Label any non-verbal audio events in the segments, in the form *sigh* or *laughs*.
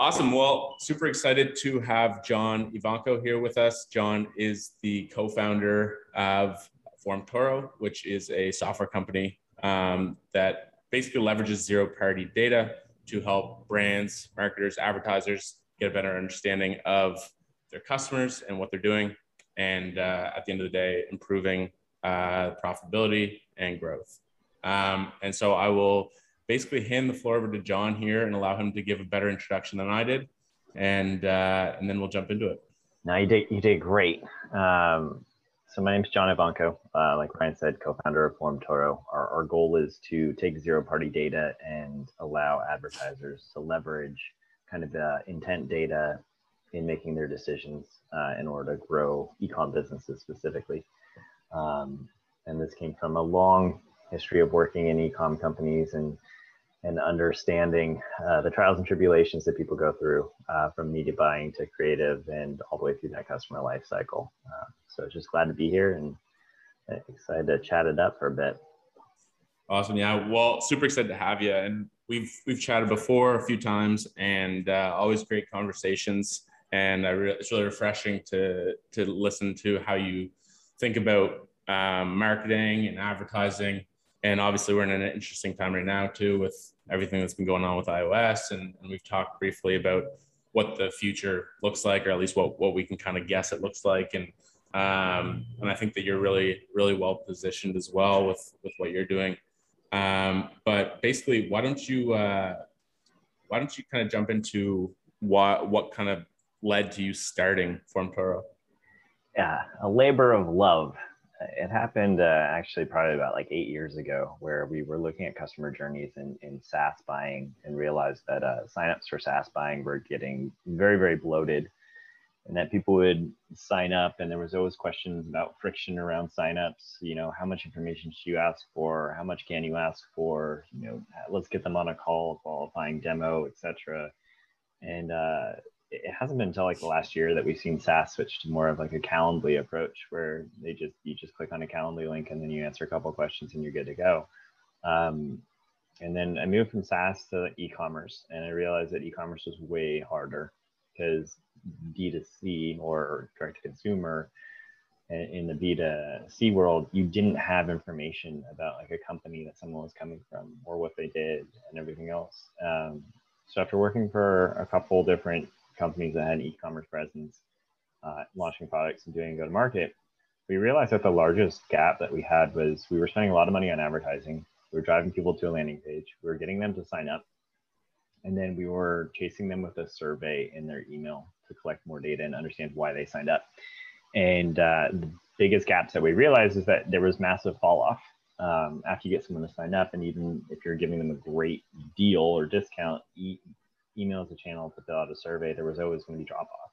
Awesome. Well, super excited to have Jon Ivanko here with us. Jon is the co-founder of Formtoro, which is a software company um, that basically leverages zero-party data to help brands, marketers, advertisers get a better understanding of their customers and what they're doing, and uh, at the end of the day, improving uh, profitability and growth. Um, and so I will basically hand the floor over to Jon here and allow him to give a better introduction than I did, and uh, and then we'll jump into it. No, you did you did great. Um, so my name is Jon Ivanko. Uh, like Ryan said, co-founder of Formtoro. Our, our goal is to take zero-party data and allow advertisers to leverage kind of the intent data in making their decisions uh, in order to grow ecom businesses specifically. Um, and this came from a long history of working in ecom companies and and understanding uh, the trials and tribulations that people go through uh, from media buying to creative and all the way through that customer life cycle. Uh, so just glad to be here and excited to chat it up for a bit. Awesome. Yeah. Well, super excited to have you. And we've, we've chatted before a few times and uh, always great conversations. And I re- it's really refreshing to, to listen to how you think about um, marketing and advertising and obviously we're in an interesting time right now too with everything that's been going on with ios. And, and we've talked briefly about what the future looks like or at least what, what we can kind of guess it looks like. And um, and i think that you're really really well positioned as well with with what you're doing. Um, but basically why don't you uh, why don't you kind of jump into what what kind of led to you starting Formtoro yeah a labor of love it happened uh, actually probably about like eight years ago where we were looking at customer journeys in, in SaaS buying and realized that uh, signups for SaaS buying were getting very, very bloated and that people would sign up and there was always questions about friction around signups. You know, how much information should you ask for? How much can you ask for? You know, let's get them on a call, qualifying demo, etc. And uh, it hasn't been until like the last year that we've seen SaaS switch to more of like a Calendly approach where they just you just click on a Calendly link and then you answer a couple questions and you're good to go. Um, and then I moved from SaaS to e-commerce and I realized that e-commerce was way harder because D2C or direct to consumer in the B2C world, you didn't have information about like a company that someone was coming from or what they did and everything else. Um, so after working for a couple different companies that had an e-commerce presence, uh, launching products and doing go-to-market, we realized that the largest gap that we had was we were spending a lot of money on advertising. We were driving people to a landing page. We were getting them to sign up. And then we were chasing them with a survey in their email to collect more data and understand why they signed up. And uh, the biggest gaps that we realized is that there was massive fall off um, after you get someone to sign up. And even if you're giving them a great deal or discount, email as a channel to fill out a survey, there was always going to be drop off.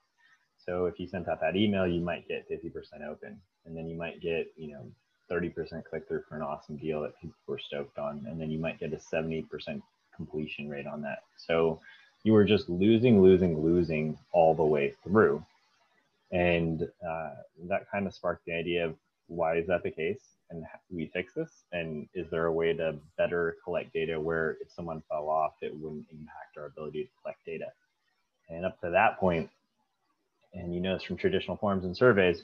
So if you sent out that email, you might get 50% open, and then you might get, you know, 30% click through for an awesome deal that people were stoked on, and then you might get a 70% completion rate on that. So you were just losing, losing, losing all the way through. And uh, that kind of sparked the idea of why is that the case? And we fix this? And is there a way to better collect data where if someone fell off, it wouldn't impact our ability to collect data? And up to that point, and you notice from traditional forms and surveys,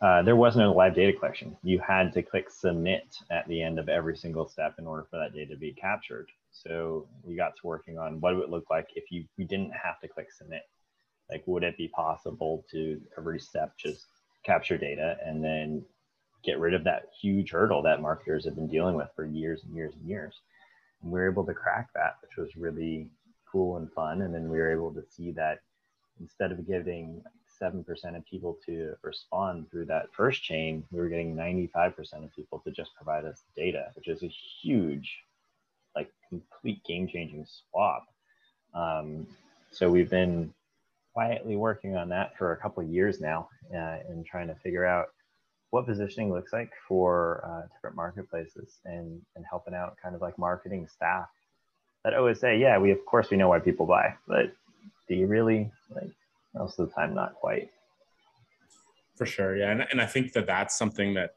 uh, there was no live data collection. You had to click submit at the end of every single step in order for that data to be captured. So we got to working on what would it look like if you we didn't have to click submit. Like, would it be possible to every step just capture data and then get rid of that huge hurdle that marketers have been dealing with for years and years and years. And we were able to crack that, which was really cool and fun. And then we were able to see that instead of getting 7% of people to respond through that first chain, we were getting 95% of people to just provide us data, which is a huge, like complete game changing swap. Um, so we've been quietly working on that for a couple of years now uh, and trying to figure out what positioning looks like for uh, different marketplaces and, and helping out kind of like marketing staff that always say, yeah, we of course we know why people buy, but do you really like most of the time not quite. For sure, yeah, and, and I think that that's something that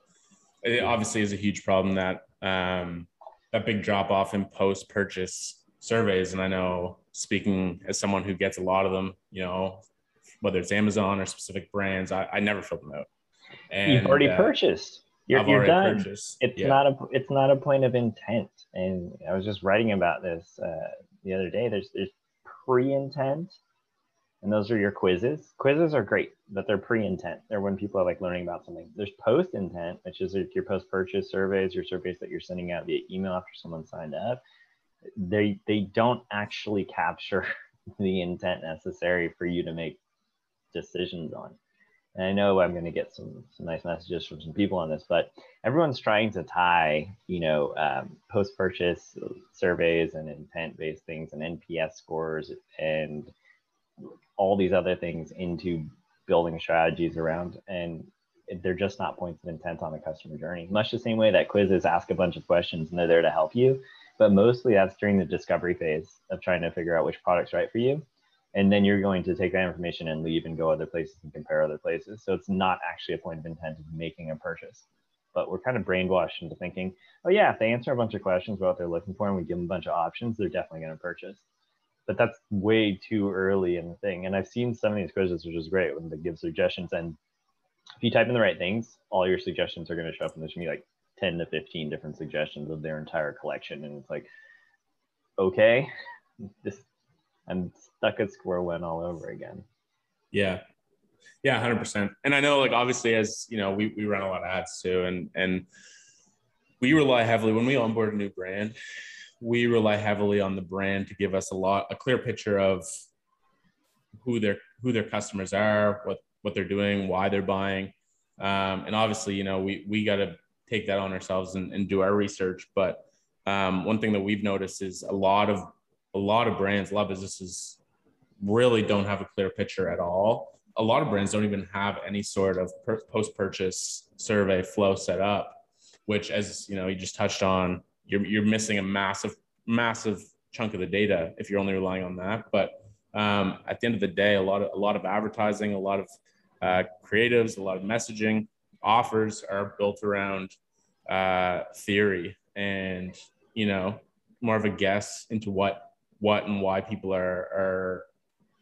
obviously is a huge problem that um, that big drop off in post purchase surveys, and I know speaking as someone who gets a lot of them, you know, whether it's Amazon or specific brands, I, I never fill them out. And, You've already uh, purchased. You're, you're done. Purchased. It's yeah. not a it's not a point of intent. And I was just writing about this uh, the other day. There's there's pre-intent, and those are your quizzes. Quizzes are great, but they're pre-intent. They're when people are like learning about something. There's post-intent, which is your post-purchase surveys, your surveys that you're sending out via email after someone signed up. They they don't actually capture *laughs* the intent necessary for you to make decisions on. And I know I'm going to get some, some nice messages from some people on this, but everyone's trying to tie, you know, um, post-purchase surveys and intent-based things and NPS scores and all these other things into building strategies around. And they're just not points of intent on the customer journey. Much the same way that quizzes ask a bunch of questions and they're there to help you, but mostly that's during the discovery phase of trying to figure out which product's right for you and then you're going to take that information and leave and go other places and compare other places. So it's not actually a point of intent of making a purchase. But we're kind of brainwashed into thinking, oh yeah, if they answer a bunch of questions about what they're looking for and we give them a bunch of options, they're definitely going to purchase. But that's way too early in the thing. And I've seen some of these quizzes, which is great when they give suggestions. And if you type in the right things, all your suggestions are going to show up, and there's going to be like 10 to 15 different suggestions of their entire collection. And it's like, okay, this I'm stuck at square one all over again. Yeah. Yeah, hundred percent. And I know like obviously as you know, we, we run a lot of ads too and and we rely heavily when we onboard a new brand, we rely heavily on the brand to give us a lot a clear picture of who their who their customers are, what what they're doing, why they're buying. Um, and obviously, you know, we we got to take that on ourselves and, and do our research. But um, one thing that we've noticed is a lot of a lot of brands, a lot of businesses really don't have a clear picture at all. A lot of brands don't even have any sort of per- post-purchase survey flow set up, which, as you know, you just touched on, you're you're missing a massive, massive chunk of the data if you're only relying on that. But um, at the end of the day, a lot of a lot of advertising, a lot of uh, creatives, a lot of messaging offers are built around uh, theory and you know more of a guess into what what and why people are are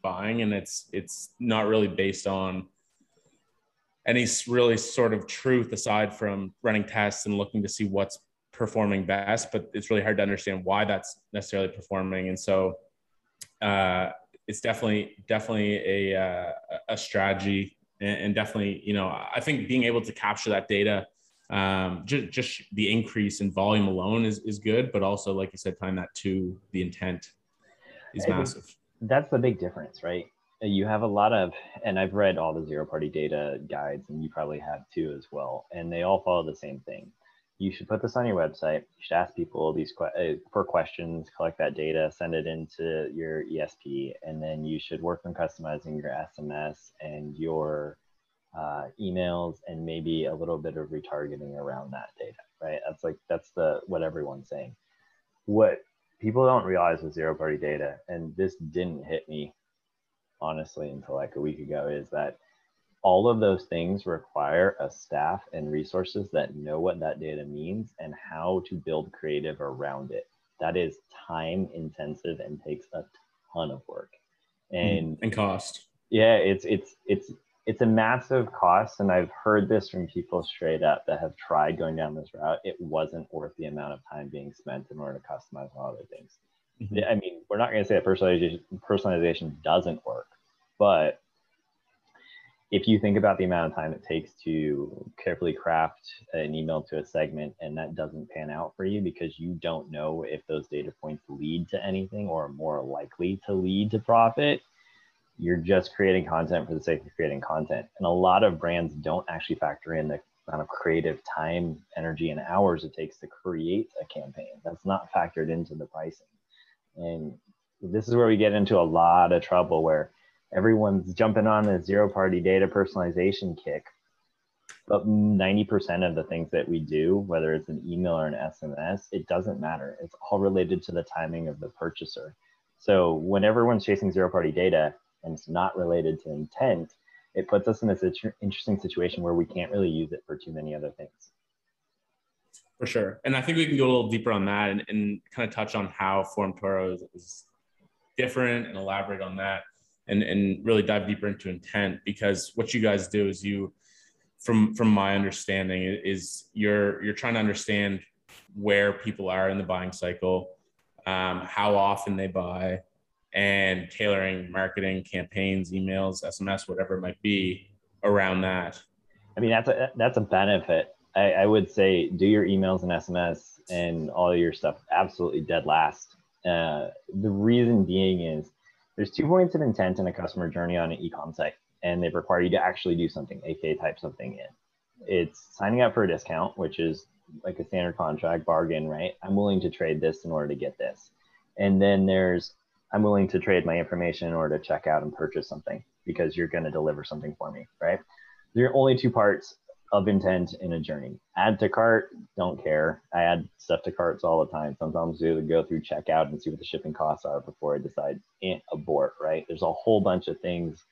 buying. And it's it's not really based on any really sort of truth aside from running tests and looking to see what's performing best but it's really hard to understand why that's necessarily performing. And so uh, it's definitely definitely a uh, a strategy and, and, definitely you know i think being able to capture that data um, just, just the increase in volume alone is, is good but also like you said tying that to the intent is massive. That's the big difference, right? You have a lot of, and I've read all the zero party data guides, and you probably have too as well. And they all follow the same thing. You should put this on your website. You should ask people these que- uh, for questions, collect that data, send it into your ESP, and then you should work on customizing your SMS and your uh, emails and maybe a little bit of retargeting around that data, right? That's like that's the what everyone's saying. What people don't realize with zero party data, and this didn't hit me honestly until like a week ago, is that all of those things require a staff and resources that know what that data means and how to build creative around it. That is time intensive and takes a ton of work. Hmm. And and cost. Yeah, it's it's it's it's a massive cost and i've heard this from people straight up that have tried going down this route it wasn't worth the amount of time being spent in order to customize all other things mm-hmm. i mean we're not going to say that personalization personalization doesn't work but if you think about the amount of time it takes to carefully craft an email to a segment and that doesn't pan out for you because you don't know if those data points lead to anything or are more likely to lead to profit you're just creating content for the sake of creating content. And a lot of brands don't actually factor in the amount of creative time, energy, and hours it takes to create a campaign. That's not factored into the pricing. And this is where we get into a lot of trouble where everyone's jumping on a zero party data personalization kick. But 90% of the things that we do, whether it's an email or an SMS, it doesn't matter. It's all related to the timing of the purchaser. So when everyone's chasing zero party data, and it's not related to intent, it puts us in this interesting situation where we can't really use it for too many other things. For sure. And I think we can go a little deeper on that and, and kind of touch on how Formtoro is, is different and elaborate on that and, and really dive deeper into intent because what you guys do is you from from my understanding is you're you're trying to understand where people are in the buying cycle um, how often they buy and tailoring marketing campaigns emails sms whatever it might be around that i mean that's a that's a benefit I, I would say do your emails and sms and all your stuff absolutely dead last uh, the reason being is there's two points of intent in a customer journey on an e-com site, and they require you to actually do something, aka type something in. It's signing up for a discount, which is like a standard contract bargain, right? I'm willing to trade this in order to get this. And then there's I'm willing to trade my information in order to check out and purchase something because you're going to deliver something for me, right? There are only two parts of intent in a journey. Add to cart, don't care. I add stuff to carts all the time. Sometimes I go through checkout and see what the shipping costs are before I decide and abort, right? There's a whole bunch of things.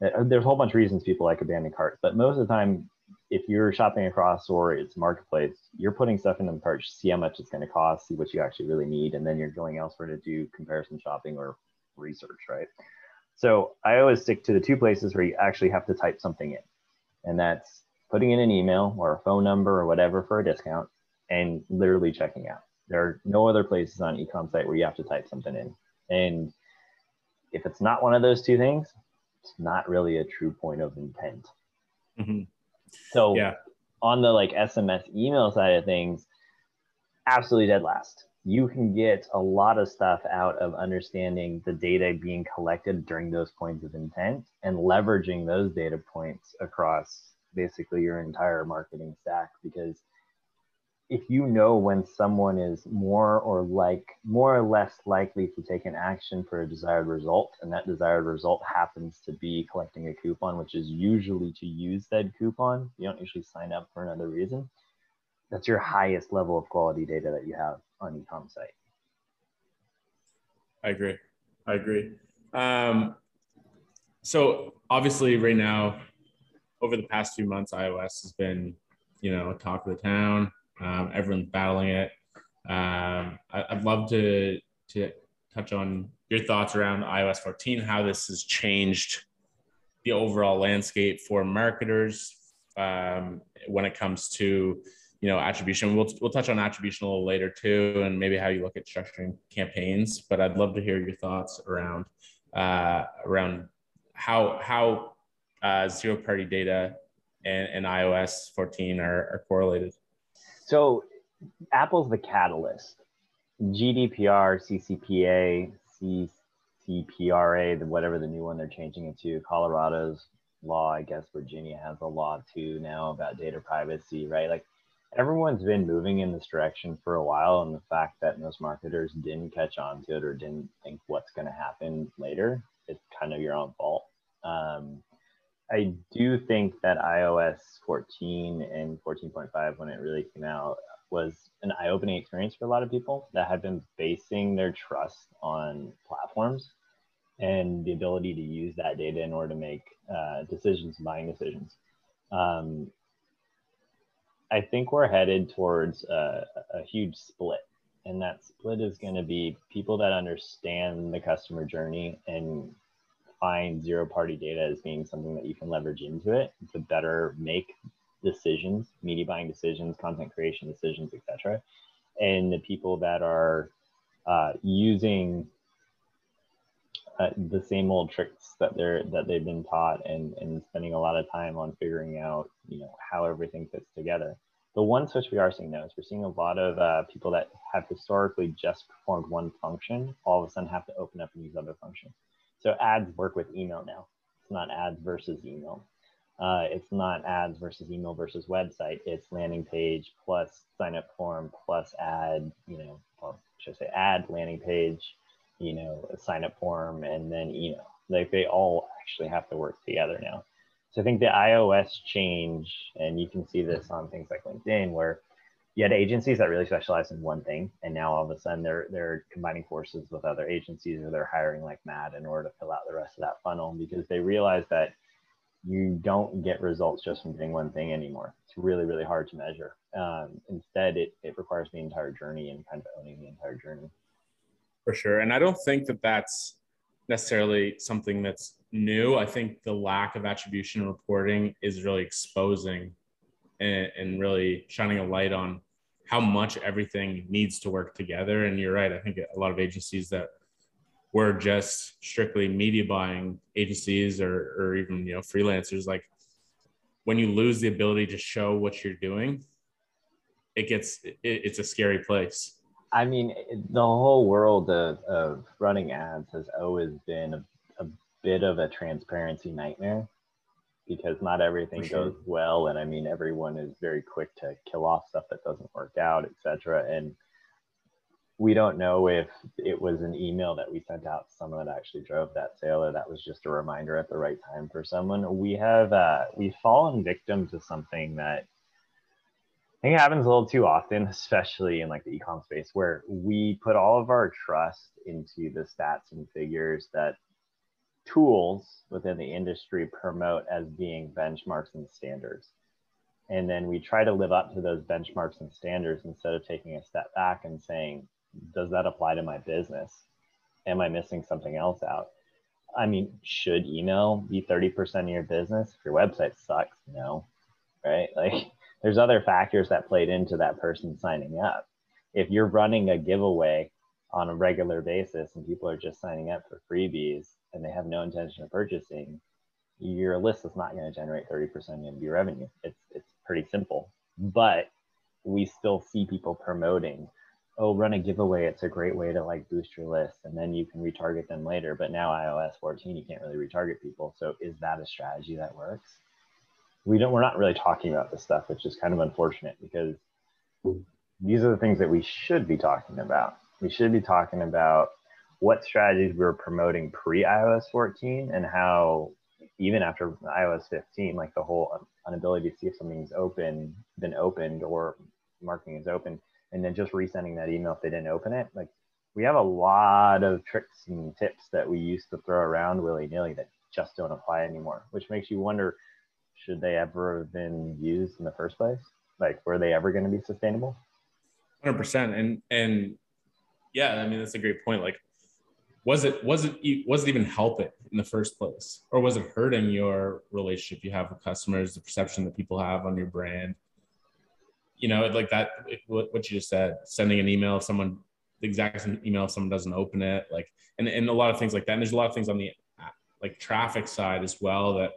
That, there's a whole bunch of reasons people like abandoned carts, but most of the time, if you're shopping across or it's marketplace, you're putting stuff in the cart, see how much it's going to cost, see what you actually really need, and then you're going elsewhere to do comparison shopping or research, right? So I always stick to the two places where you actually have to type something in, and that's putting in an email or a phone number or whatever for a discount and literally checking out. There are no other places on ecom site where you have to type something in. And if it's not one of those two things, it's not really a true point of intent. Mm-hmm. So yeah. on the like SMS email side of things, absolutely dead last. You can get a lot of stuff out of understanding the data being collected during those points of intent and leveraging those data points across basically your entire marketing stack because if you know when someone is more or like more or less likely to take an action for a desired result and that desired result happens to be collecting a coupon which is usually to use that coupon you don't usually sign up for another reason that's your highest level of quality data that you have on e-com site. I agree. I agree. Um, so obviously right now over the past few months, iOS has been, you know, talk of the town. Um, everyone's battling it. Um, I, would love to to touch on your thoughts around iOS 14, how this has changed the overall landscape for marketers um, when it comes to you know attribution. We'll we'll touch on attribution a little later too, and maybe how you look at structuring campaigns. But I'd love to hear your thoughts around uh, around how how uh, zero party data and, and iOS 14 are, are correlated? So Apple's the catalyst. GDPR, CCPA, CCPRA, whatever the new one they're changing it to, Colorado's law, I guess Virginia has a law too now about data privacy, right? Like everyone's been moving in this direction for a while. And the fact that most marketers didn't catch on to it or didn't think what's going to happen later, it's kind of your own fault. Um, I do think that iOS 14 and 14.5, when it really came out, was an eye opening experience for a lot of people that had been basing their trust on platforms and the ability to use that data in order to make uh, decisions, buying decisions. Um, I think we're headed towards a, a huge split. And that split is going to be people that understand the customer journey and find zero party data as being something that you can leverage into it to better make decisions, media buying decisions, content creation decisions, etc. And the people that are uh, using uh, the same old tricks that they're that they've been taught and and spending a lot of time on figuring out you know how everything fits together. The one switch we are seeing though is we're seeing a lot of uh, people that have historically just performed one function all of a sudden have to open up and use other functions. So ads work with email now. It's not ads versus email. Uh, it's not ads versus email versus website. It's landing page plus sign up form plus ad, you know, or should I say ad landing page, you know, sign up form and then email. Like they all actually have to work together now. So I think the iOS change, and you can see this on things like LinkedIn, where you had agencies that really specialized in one thing, and now all of a sudden they're they're combining forces with other agencies, or they're hiring like mad in order to fill out the rest of that funnel because they realize that you don't get results just from doing one thing anymore. It's really, really hard to measure. Um, instead, it, it requires the entire journey and kind of owning the entire journey. For sure. And I don't think that that's necessarily something that's new. I think the lack of attribution reporting is really exposing and, and really shining a light on how much everything needs to work together. And you're right. I think a lot of agencies that were just strictly media buying agencies or, or even, you know, freelancers, like when you lose the ability to show what you're doing, it gets, it, it's a scary place. I mean, the whole world of, of running ads has always been a, a bit of a transparency nightmare because not everything sure. goes well and i mean everyone is very quick to kill off stuff that doesn't work out etc and we don't know if it was an email that we sent out to someone that actually drove that sale or that was just a reminder at the right time for someone we have uh, we've fallen victim to something that I think it happens a little too often, *laughs* especially in like the ecom space, where we put all of our trust into the stats and figures that tools within the industry promote as being benchmarks and standards. And then we try to live up to those benchmarks and standards instead of taking a step back and saying, does that apply to my business? Am I missing something else out? I mean, should email be 30% of your business? If your website sucks, no, right? *laughs* Like there's other factors that played into that person signing up. If you're running a giveaway on a regular basis and people are just signing up for freebies and they have no intention of purchasing, your list is not going to generate 30% of your revenue. It's, it's pretty simple. But we still see people promoting, oh, run a giveaway. It's a great way to like boost your list and then you can retarget them later. But now iOS 14, you can't really retarget people. So is that a strategy that works? We don't, we're not really talking about this stuff, which is kind of unfortunate because these are the things that we should be talking about. We should be talking about what strategies we were promoting pre iOS 14 and how even after iOS 15, like the whole inability to see if something's open, been opened or marking is open, and then just resending that email if they didn't open it. Like we have a lot of tricks and tips that we used to throw around willy nilly that just don't apply anymore, which makes you wonder should they ever have been used in the first place? Like, were they ever going to be sustainable? 100%. And, and yeah, I mean, that's a great point. Like, was it was it was it even helping in the first place? Or was it hurting your relationship you have with customers the perception that people have on your brand? You know like that what you just said sending an email someone the exact email if someone doesn't open it like and, and a lot of things like that. And there's a lot of things on the like traffic side as well that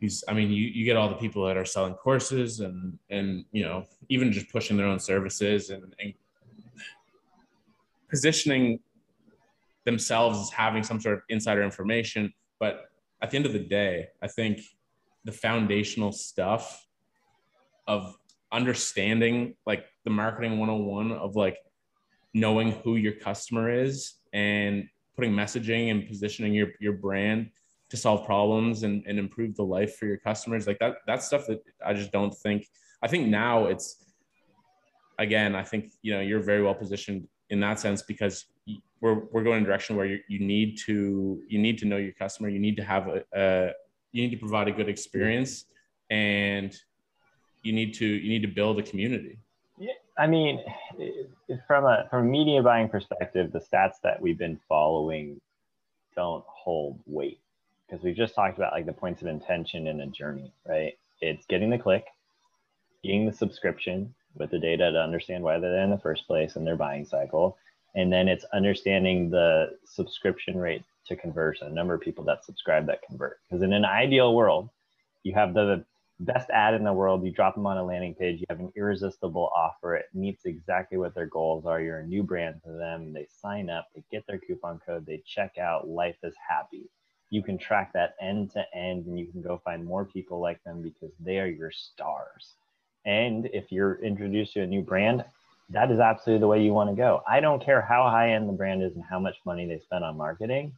these i mean you, you get all the people that are selling courses and and you know even just pushing their own services and, and positioning themselves as having some sort of insider information. But at the end of the day, I think the foundational stuff of understanding like the marketing 101 of like knowing who your customer is and putting messaging and positioning your, your brand to solve problems and, and improve the life for your customers like that that's stuff that i just don't think i think now it's again i think you know you're very well positioned in that sense because we're, we're going in a direction where you, you need to you need to know your customer. You need to have a, a you need to provide a good experience and you need to you need to build a community. Yeah i mean from a from a media buying perspective the stats that we've been following don't hold weight because we've just talked about like the points of intention in a journey right? It's getting the click getting the subscription with the data to understand why they're there in the first place and their buying cycle and then it's understanding the subscription rate to conversion, the number of people that subscribe that convert. Because in an ideal world, you have the best ad in the world, you drop them on a landing page, you have an irresistible offer, it meets exactly what their goals are. You're a new brand to them, they sign up, they get their coupon code, they check out, life is happy. You can track that end to end and you can go find more people like them because they are your stars. And if you're introduced to a new brand, that is absolutely the way you want to go. I don't care how high end the brand is and how much money they spend on marketing.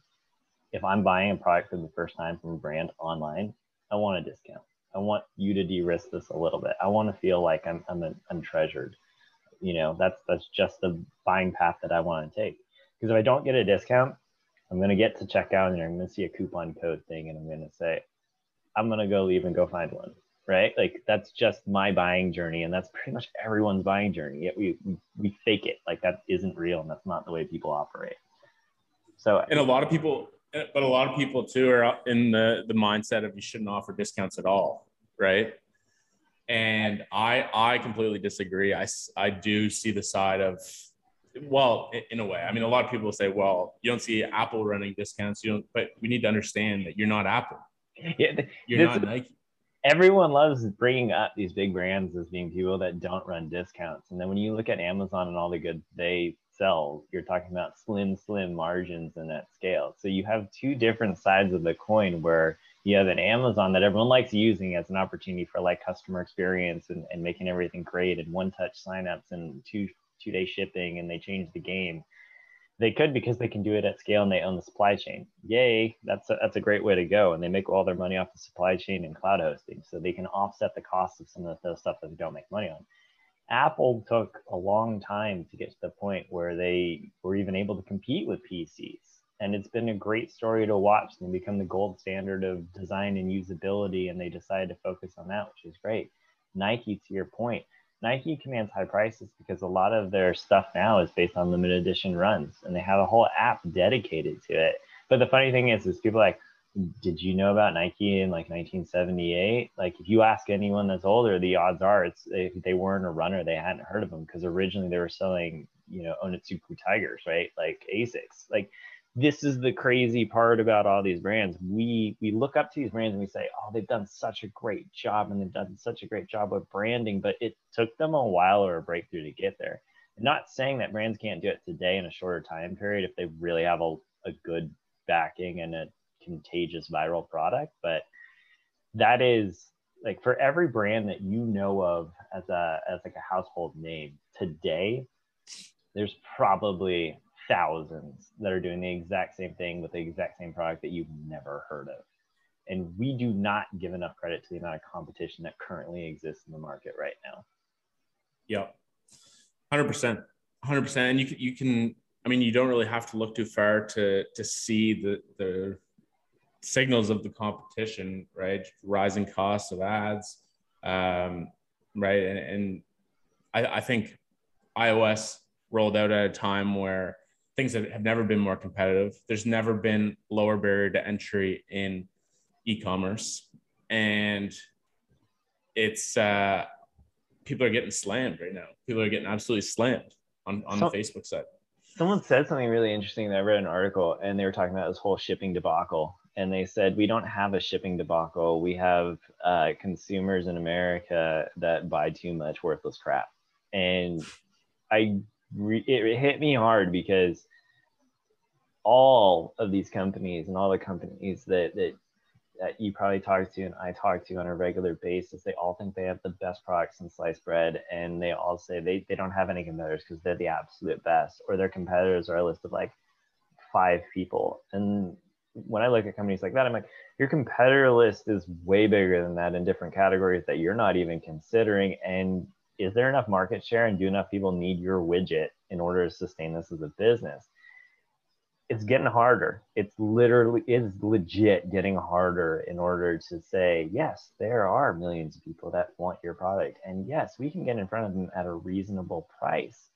If I'm buying a product for the first time from a brand online, I want a discount. I want you to de-risk this a little bit. I want to feel like I'm I'm, a, I'm treasured. You know, that's that's just the buying path that I want to take. Because if I don't get a discount, I'm going to get to checkout and I'm to see a coupon code thing and I'm going to say, I'm gonna go leave and go find one, right? Like that's just my buying journey, and that's pretty much everyone's buying journey. Yet we we fake it like that isn't real, and that's not the way people operate. So and a lot of people, but a lot of people too are in the the mindset of you shouldn't offer discounts at all, right? And I I completely disagree. I I do see the side of well, in a way. I mean, a lot of people say, well, you don't see Apple running discounts. You don't, but we need to understand that you're not Apple. Yeah, you're not Nike. Everyone loves bringing up these big brands as being people that don't run discounts. And then when you look at Amazon and all the goods they sell, you're talking about slim, slim margins and that scale. So you have two different sides of the coin where you have an Amazon that everyone likes using as an opportunity for like customer experience and, and making everything great and one touch signups and two two day shipping and they change the game. They could because they can do it at scale and they own the supply chain. Yay, that's a, that's a great way to go. And they make all their money off the supply chain and cloud hosting, so they can offset the cost of some of the stuff that they don't make money on. Apple took a long time to get to the point where they were even able to compete with PCs. And it's been a great story to watch. They become the gold standard of design and usability, and they decided to focus on that, which is great. Nike, to your point, Nike commands high prices because a lot of their stuff now is based on limited edition runs and they have a whole app dedicated to it. But the funny thing is, is people like, did you know about Nike in like 1978? Like if you ask anyone that's older, the odds are it's if they weren't a runner, they hadn't heard of them because originally they were selling, you know, Onitsuka Tigers, right? Like Asics. Like this is the crazy part about all these brands. We we look up to these brands and we say, "Oh, they've done such a great job and they've done such a great job with branding," but it took them a while or a breakthrough to get there. I'm not saying that brands can't do it today in a shorter time period if they really have a, a good backing and a contagious viral product, but that is like for every brand that you know of as a as like a household name today, there's probably thousands that are doing the exact same thing with the exact same product that you've never heard of. And we do not give enough credit to the amount of competition that currently exists in the market right now. Yep. 100%. 100%. And you can, you can, I mean, you don't really have to look too far to, to see the, the signals of the competition, right? Rising costs of ads, um, right? And, and I, I think iOS rolled out at a time where things that have never been more competitive. There's never been lower barrier to entry in e-commerce, and it's uh, people are getting slammed right now. People are getting absolutely slammed on on so, the Facebook side. Someone said something really interesting that I read an article, and they were talking about this whole shipping debacle. And they said we don't have a shipping debacle. We have uh, consumers in America that buy too much worthless crap. And I re- it hit me hard because all of these companies and all the companies that, that that you probably talk to and I talk to on a regular basis, they all think they have the best products in sliced bread, and they all say they, they don't have any competitors because they're the absolute best, or their competitors are a list of like five people. And when I look at companies like that, I'm like, your competitor list is way bigger than that in different categories that you're not even considering. And is there enough market share and do enough people need your widget in order to sustain this as a business? It's getting harder. It's literally, it's legit getting harder in order to say, yes, there are millions of people that want your product. And yes, we can get in front of them at a reasonable price.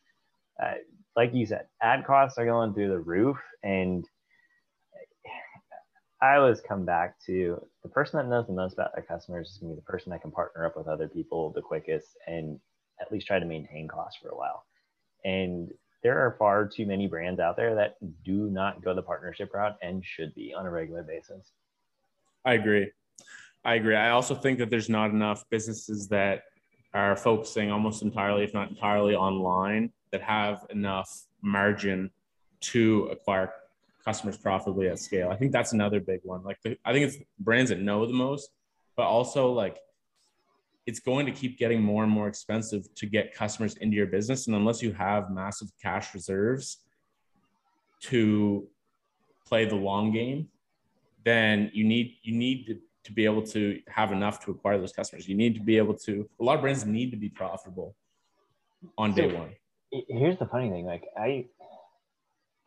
Uh, like you said, ad costs are going through the roof. And I always come back to the person that knows the most about their customers is going to be the person that can partner up with other people the quickest and at least try to maintain costs for a while. And there are far too many brands out there that do not go the partnership route and should be on a regular basis. I agree. I agree. I also think that there's not enough businesses that are focusing almost entirely, if not entirely, online that have enough margin to acquire customers profitably at scale. I think that's another big one. Like the, I think it's brands that know the most, but also like it's going to keep getting more and more expensive to get customers into your business. And unless you have massive cash reserves to play the long game, then you need you need to, to be able to have enough to acquire those customers. You need to be able to a lot of brands need to be profitable on day one. Here's the funny thing, like I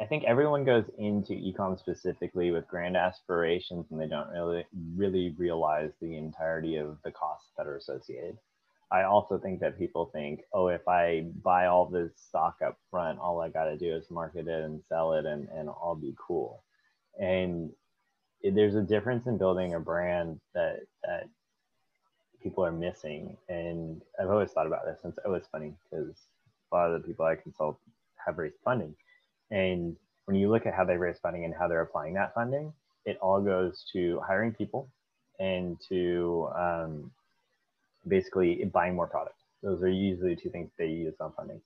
I think everyone goes into ecom specifically with grand aspirations and they don't really really realize the entirety of the costs that are associated. I also think that people think, oh, if I buy all this stock up front, all I got to do is market it and sell it and, and I'll be cool. And there's a difference in building a brand that, that people are missing. And I've always thought about this since it was funny because a lot of the people I consult have raised funding. And when you look at how they raise funding and how they're applying that funding, it all goes to hiring people and to um, basically buying more product. Those are usually two things they use on funding.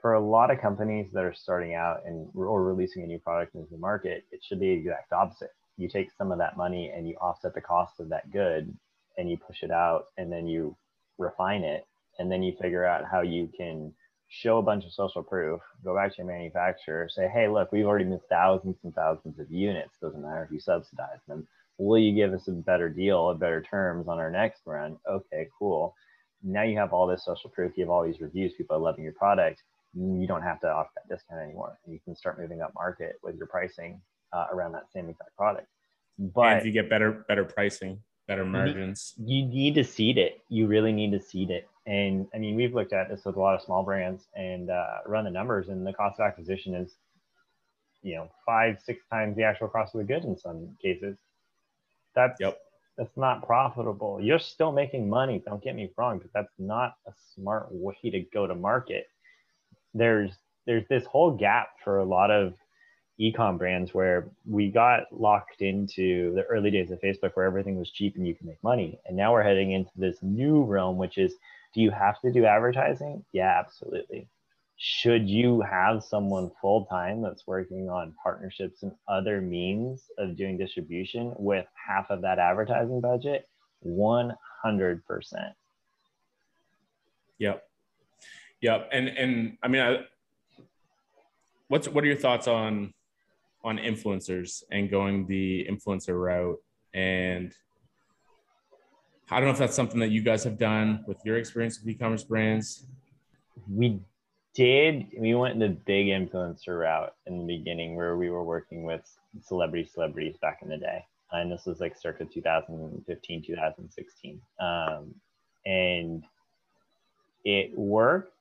For a lot of companies that are starting out and or releasing a new product into the market, it should be the exact opposite. You take some of that money and you offset the cost of that good and you push it out and then you refine it and then you figure out how you can show a bunch of social proof, go back to your manufacturer, say, hey, look, we've already moved thousands and thousands of units. Doesn't matter if you subsidize them will you give us a better deal, a better terms on our next run? Okay, cool. Now you have all this social proof, you have all these reviews, people are loving your product. You don't have to offer that discount anymore. You can start moving up market with your pricing uh, around that same exact product. But and if you get better, better pricing, better margins, you need, you need to seed it. You really need to seed it. And I mean, we've looked at this with a lot of small brands and uh, run the numbers, and the cost of acquisition is, you know, five, six times the actual cost of the good in some cases. That's yep. that's not profitable. You're still making money. Don't get me wrong, but that's not a smart way to go to market. There's there's this whole gap for a lot of ecom brands where we got locked into the early days of Facebook where everything was cheap and you can make money. And now we're heading into this new realm, which is do you have to do advertising? Yeah, absolutely. Should you have someone full time that's working on partnerships and other means of doing distribution with half of that advertising budget? 100% yep. Yep. And and i mean I, what's what are your thoughts on on influencers and going the influencer route. And I don't know if that's something that you guys have done with your experience with e-commerce brands. We did we went the big influencer route in the beginning where we were working with celebrity celebrities back in the day. And this was like circa 2015 2016 um, and it worked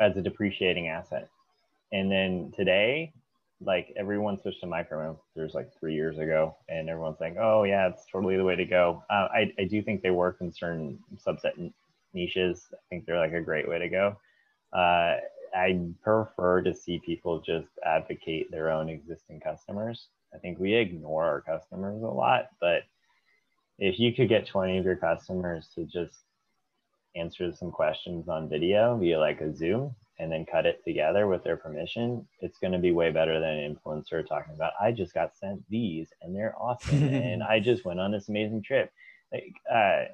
as a depreciating asset. And then today like everyone switched to micro influencers like three years ago and everyone's like oh yeah it's totally the way to go. Uh, I, I do think they work in certain subset niches. I think they're like a great way to go. Uh, I prefer to see people just advocate their own existing customers. I think we ignore our customers a lot, but if you could get 20 of your customers to just answer some questions on video via like a Zoom and then cut it together with their permission, it's going to be way better than an influencer talking about, I just got sent these and they're awesome. and *laughs* I just went on this amazing trip. Like, uh,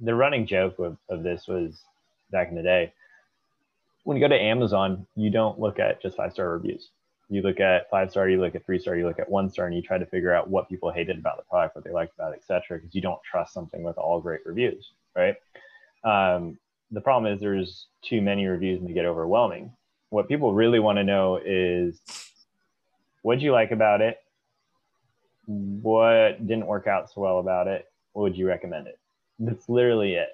the running joke of, of this was back in the day when you go to Amazon, you don't look at just five star reviews. You look at five star, you look at three star, you look at one star, and you try to figure out what people hated about the product, what they liked about it, et cetera, because you don't trust something with all great reviews, right? Um, the problem is there's too many reviews and they get overwhelming. What people really want to know is what did you like about it? What didn't work out so well about it? What would you recommend it? That's literally it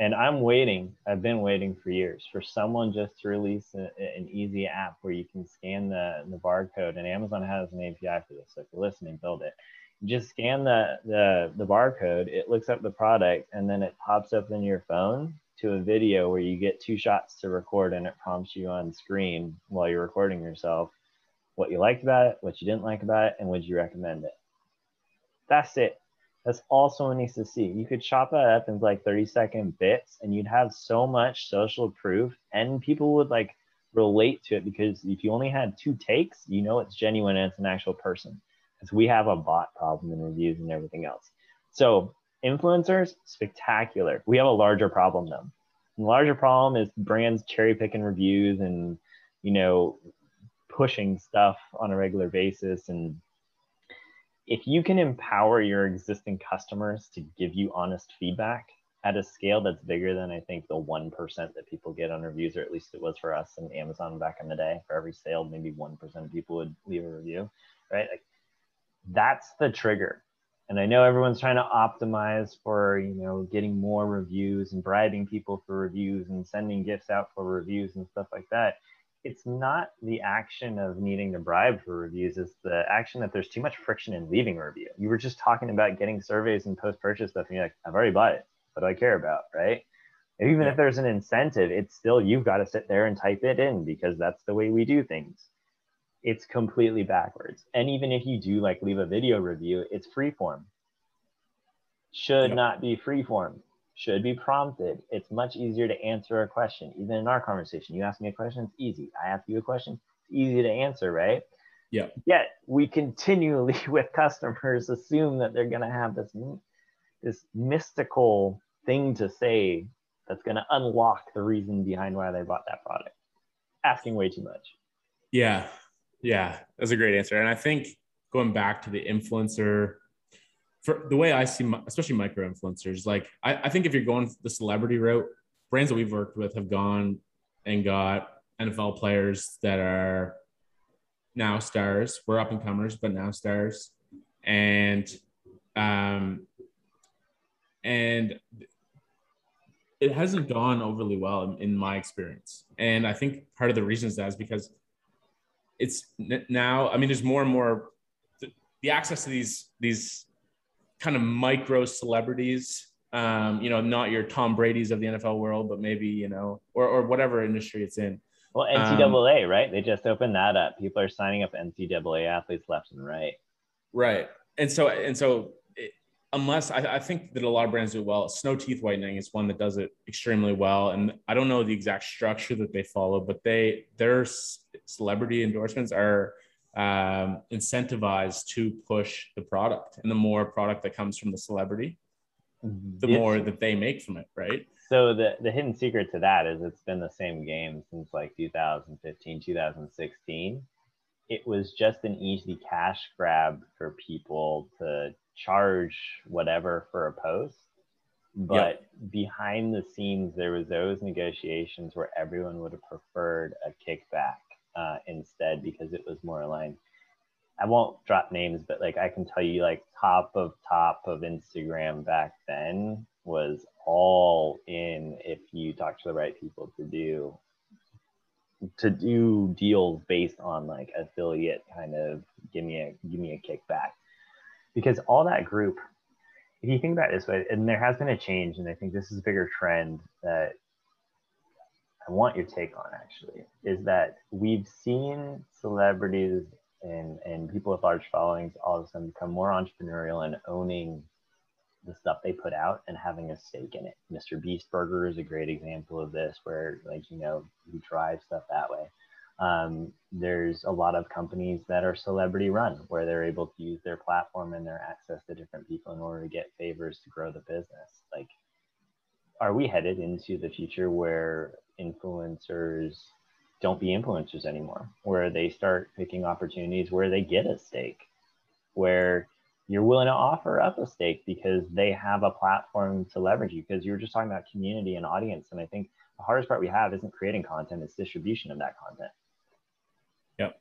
and I'm waiting. I've been waiting for years for someone just to release a, an easy app where you can scan the, the barcode. And Amazon has an API for this. So if you're listening, build it. just scan the, the the barcode. It looks up the product, and then it pops up in your phone to a video where you get two shots to record, and it prompts you on screen while you're recording yourself what you liked about it, what you didn't like about it, and would you recommend it. That's it that's all someone needs to see. You could chop that up in like 30 second bits and you'd have so much social proof and people would like relate to it because if you only had two takes, you know it's genuine and it's an actual person. Because we have a bot problem in reviews and everything else. So influencers, spectacular. We have a larger problem though. The larger problem is brands cherry picking reviews and you know pushing stuff on a regular basis and if you can empower your existing customers to give you honest feedback, at a scale that's bigger than I think the 1% that people get on reviews, or at least it was for us and Amazon back in the day. For every sale, maybe 1% of people would leave a review, right? Like that's the trigger. And I know everyone's trying to optimize for, you know, getting more reviews and bribing people for reviews and sending gifts out for reviews and stuff like that. It's not the action of needing to bribe for reviews, it's the action that there's too much friction in leaving a review. You were just talking about getting surveys and post purchase stuff, and you're like, I've already bought it what do I care about, right? And even yeah. if there's an incentive, it's still you've got to sit there and type it in because that's the way we do things. It's completely backwards. And even if you do like leave a video review, it's free form. Should yep. not be free form. Should be prompted. It's much easier to answer a question. Even in our conversation, you ask me a question, it's easy. I ask you a question, it's easy to answer, right? Yeah. Yet we continually *laughs* with customers assume that they're going to have this this mystical thing to say that's going to unlock the reason behind why they bought that product. Asking way too much. Yeah. Yeah. That's a great answer. And I think going back to the influencer, for the way I see, especially micro influencers, like I, I think if you're going the celebrity route, brands that we've worked with have gone and got NFL players that are now stars. We're up and comers, but now stars. And um, and it hasn't gone overly well in, in, my experience. And I think part of the reason is that is because it's now. I mean, there's more and more the, the access to these these kind of micro celebrities. Um, you know, not your Tom Brady's of the NFL world, but maybe you know, or or whatever industry it's in. Well, NCAA, um, right? They just opened that up. People are signing up NCAA athletes left and right. Right, and so and so unless I, I, think that a lot of brands do it well. Snow teeth whitening is one that does it extremely well, and I don't know the exact structure that they follow, but they their celebrity endorsements are um, incentivized to push the product, and the more product that comes from the celebrity, the yes. more that they make from it, right? So the the hidden secret to that is it's been the same game since like 2015, 2016. It was just an easy cash grab for people to charge whatever for a post but yep. behind the scenes there was those negotiations where everyone would have preferred a kickback uh, instead because it was more aligned i won't drop names but like i can tell you like top of top of instagram back then was all in if you talk to the right people to do to do deals based on like affiliate kind of give me a give me a kickback. Because all that group if you think about this way and there has been a change and i think this is a bigger trend that i want your take on actually is that we've seen celebrities and, and people with large followings all of a sudden become more entrepreneurial and owning the stuff they put out and having a stake in it. Mr. Beast Burger is a great example of this, where like you know you drive stuff that way um, there's a lot of companies that are celebrity run where they're able to use their platform and their access to different people in order to get favors to grow the business like are we headed into the future where influencers don't be influencers anymore where they start picking opportunities where they get a stake where you're willing to offer up a stake because they have a platform to leverage you because you were just talking about community and audience and i think the hardest part we have isn't creating content it's distribution of that content Yep.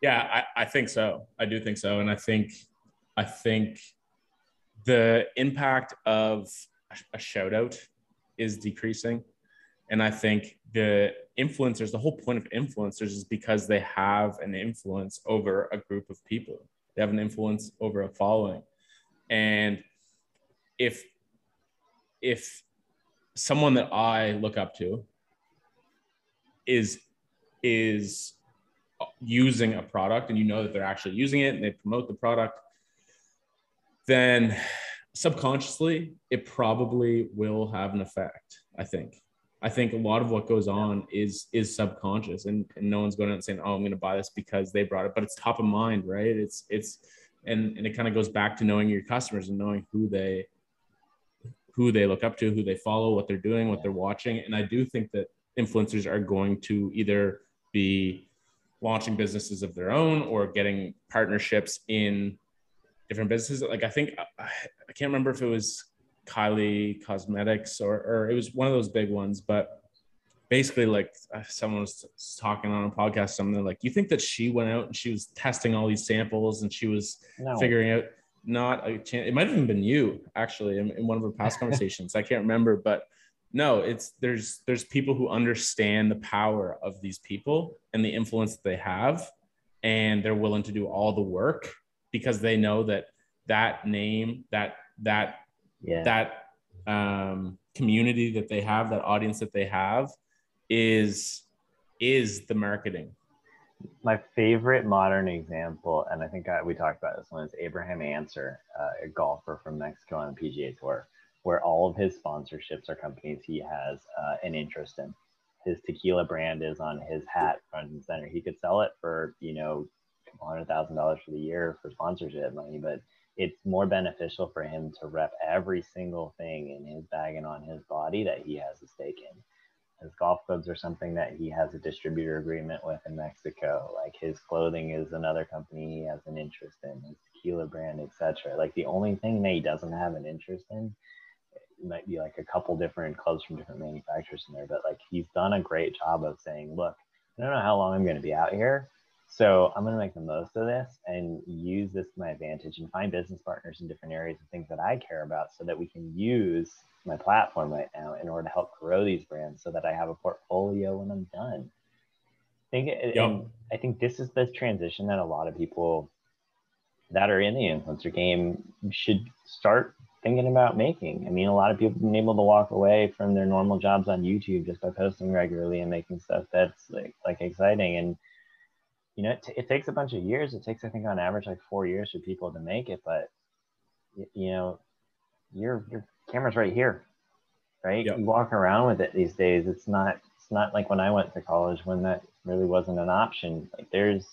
Yeah, I, I think so. I do think so. And I think I think the impact of a shout out is decreasing. And I think the influencers, the whole point of influencers is because they have an influence over a group of people. They have an influence over a following. And if if someone that I look up to is is using a product and you know that they're actually using it and they promote the product, then subconsciously it probably will have an effect. I think. I think a lot of what goes on is is subconscious, and, and no one's going out and saying, "Oh, I'm going to buy this because they brought it," but it's top of mind, right? It's it's and and it kind of goes back to knowing your customers and knowing who they who they look up to, who they follow, what they're doing, what they're watching, and I do think that influencers are going to either be launching businesses of their own or getting partnerships in different businesses. Like I think I can't remember if it was Kylie Cosmetics, or or it was one of those big ones, but basically like uh, someone was talking on a podcast something like you think that she went out and she was testing all these samples and she was no. figuring out not a chance it might have even been you actually in, in one of our past *laughs* conversations i can't remember but no it's there's there's people who understand the power of these people and the influence that they have and they're willing to do all the work because they know that that name that that yeah. that um, community that they have that audience that they have is is the marketing. My favorite modern example and i think I, we talked about this one is abraham ancer uh, a golfer from mexico on the pga tour where all of his sponsorships are companies he has uh, an interest in. His tequila brand is on his hat front and center. He could sell it for you know $100000 for the year for sponsorship money but it's more beneficial for him to rep every single thing in his bag and on his body that he has a stake in his golf clubs are something that he has a distributor agreement with in Mexico. Like his clothing is another company he has an interest in, his tequila brand, etc. Like the only thing that he doesn't have an interest in might be like a couple different clubs from different manufacturers in there, but like he's done a great job of saying, look, I don't know how long I'm going to be out here. So I'm going to make the most of this and use this to my advantage and find business partners in different areas and things that I care about so that we can use my platform right now in order to help grow these brands so that I have a portfolio when I'm done. I think, yep. I think this is the transition that a lot of people that are in the influencer game should start thinking about making. I mean, a lot of people have been able to walk away from their normal jobs on YouTube just by posting regularly and making stuff that's like, like exciting. And, you know, it, t- it takes a bunch of years. It takes, I think, on average, like four years for people to make it. But, you know, your your camera's right here, right? Yep. You walk around with it these days. It's not it's not like when I went to college when that really wasn't an option. Like there's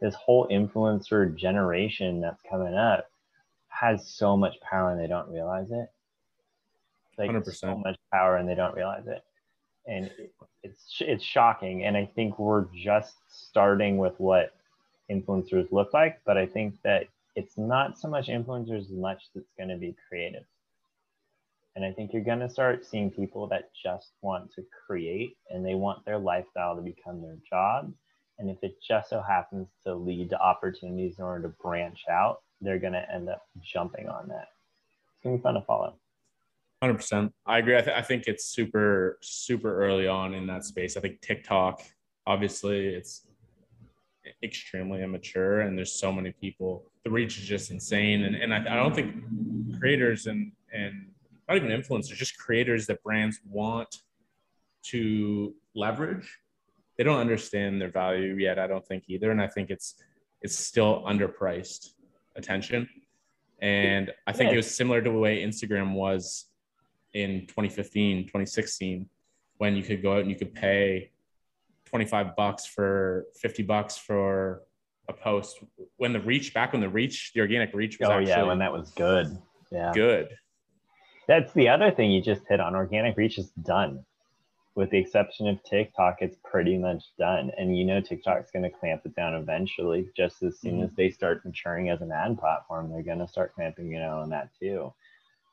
this whole influencer generation that's coming up has so much power and they don't realize it. Like 100%. so much power and they don't realize it. And it's it's shocking. And I think we're just starting with what influencers look like, but I think that it's not so much influencers as much that's going to be creative. And I think you're going to start seeing people that just want to create and they want their lifestyle to become their job. And if it just so happens to lead to opportunities in order to branch out, they're going to end up jumping on that. It's going to be fun to follow. 100%. I agree. I, th- I think it's super, super early on in that space. I think TikTok, obviously, it's extremely immature and there's so many people. The reach is just insane. And, and I, I don't think creators and, and not even influencers, just creators that brands want to leverage. They don't understand their value yet, I don't think either. And I think it's it's still underpriced attention. And I think it was similar to the way Instagram was in 2015, 2016, when you could go out and you could pay 25 bucks for 50 bucks for a post when the reach back when the reach the organic reach was oh yeah when that was good yeah good that's the other thing you just hit on. Organic reach is done. With the exception of TikTok, it's pretty much done. And you know TikTok's going to clamp it down eventually. Just as soon mm-hmm. as they start maturing as an ad platform, they're going to start clamping you know on that too.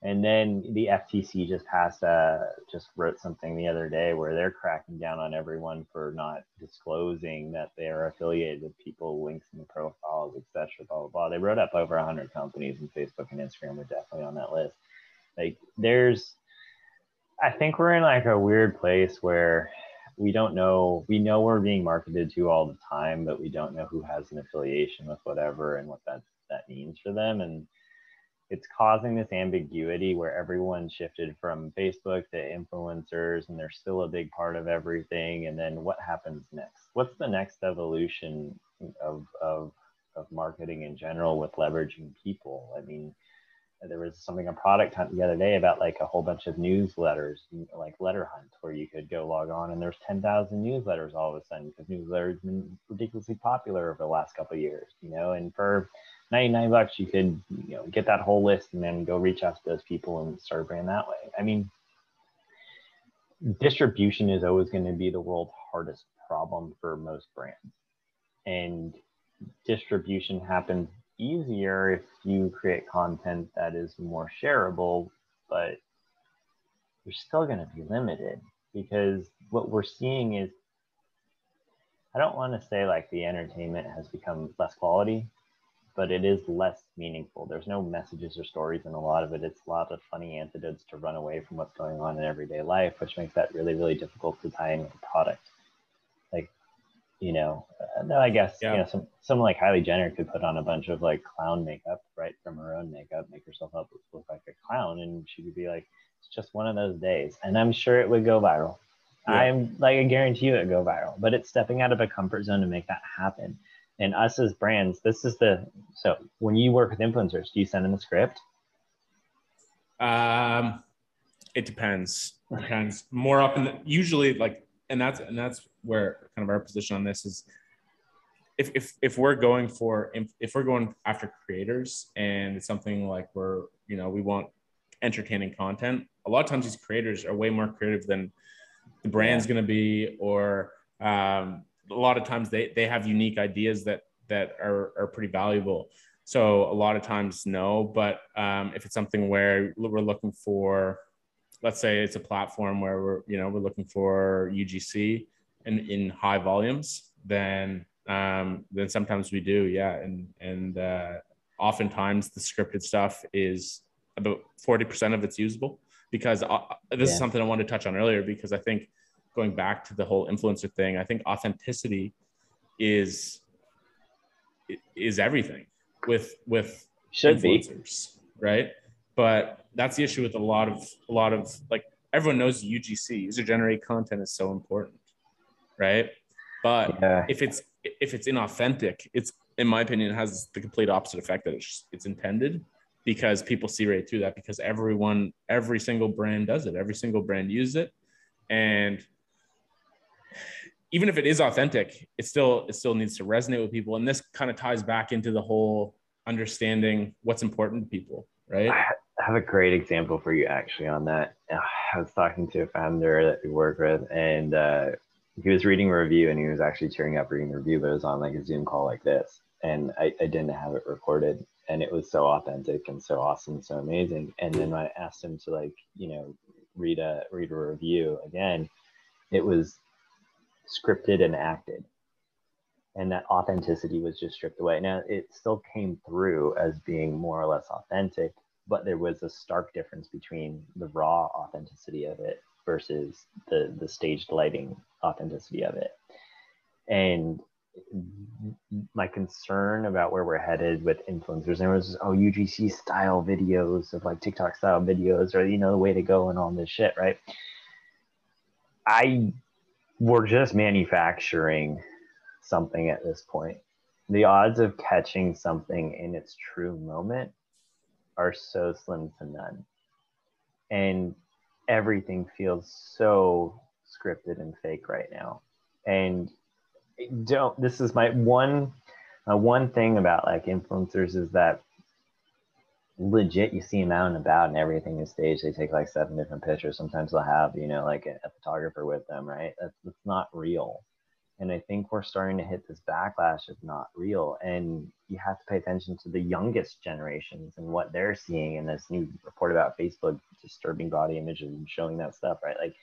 And then the FTC just passed, uh, just wrote something the other day where they're cracking down on everyone for not disclosing that they are affiliated with people, links in profiles, etc. Blah blah blah. They wrote up over 100 companies, and Facebook and Instagram are definitely on that list. Like there's I think we're in like a weird place where we don't know we know we're being marketed to all the time, but we don't know who has an affiliation with whatever and what that that means for them. And it's causing this ambiguity where everyone shifted from Facebook to influencers and they're still a big part of everything. And then what happens next? What's the next evolution of of of marketing in general with leveraging people? I mean, there was something on product hunt the other day about like a whole bunch of newsletters like letter hunt where you could go log on and there's 10,000 newsletters all of a sudden because newsletters been ridiculously popular over the last couple of years you know and for 99 bucks you could you know get that whole list and then go reach out to those people and start a brand that way. I mean distribution is always going to be the world's hardest problem for most brands. And distribution happens easier if you create content that is more shareable, but you're still going to be limited because what we're seeing is I don't want to say like the entertainment has become less quality, but it is less meaningful. There's no messages or stories in a lot of it. It's a lot of funny antidotes to run away from what's going on in everyday life, which makes that really, really difficult to tie in with the product. Like, you know, uh, no, I guess yeah. you know, some someone like Kylie Jenner could put on a bunch of like clown makeup, right, from her own makeup, make herself up look like a clown, and she could be like, it's just one of those days, and I'm sure it would go viral. Yeah. I'm like, I guarantee you it would go viral, but it's stepping out of a comfort zone to make that happen and us as brands this is the so when you work with influencers do you send them a script? Um it depends. It depends. More often usually like and that's and that's where kind of our position on this is if if, if we're going for if we're going after creators and it's something like we're you know we want entertaining content a lot of times these creators are way more creative than the brand's yeah. going to be or um, a lot of times they they have unique ideas that that are are pretty valuable. So a lot of times no, but um, if it's something where we're looking for, let's say it's a platform where we're you know we're looking for UGC in in high volumes, then um, then sometimes we do, yeah, and and uh, oftentimes the scripted stuff is about forty percent of it's usable because uh, this yeah. is something I wanted to touch on earlier because I think going back to the whole influencer thing, I think authenticity is is everything with with Should influencers, be. right? But that's the issue with a lot of a lot of like everyone knows UGC, user generated content is so important, right? But yeah. if it's if it's inauthentic, it's in my opinion it has the complete opposite effect that it's it's intended because people see right through that because everyone every single brand does it every single brand uses it and even if it is authentic, it still it still needs to resonate with people. And this kind of ties back into the whole understanding what's important to people, right? I have a great example for you actually on that. I was talking to a founder that we work with, and uh, he was reading a review, and he was actually cheering up reading the review, but it was on like a Zoom call like this, and I, I didn't have it recorded, and it was so authentic and so awesome, so amazing. And then when I asked him to like you know read a read a review again, it was scripted and acted. And that authenticity was just stripped away. Now it still came through as being more or less authentic but there was a stark difference between the raw authenticity of it versus the the staged lighting authenticity of it. And my concern about where we're headed with influencers and it was oh UGC style videos of like TikTok style videos or you know the way to go and all this shit right? I we're just manufacturing something at this point. The odds of catching something in its true moment are so slim to none. And everything feels so scripted and fake right now. And don't this is my one one thing about like influencers is that legit you see them out and about and everything is staged. They take like seven different pictures. Sometimes they'll have you know like a, a photographer with them right? That's, that's not real. And i think we're starting to hit this backlash of not real. And you have to pay attention to the youngest generations and what they're seeing in this new report about facebook disturbing body images and showing that stuff right? Like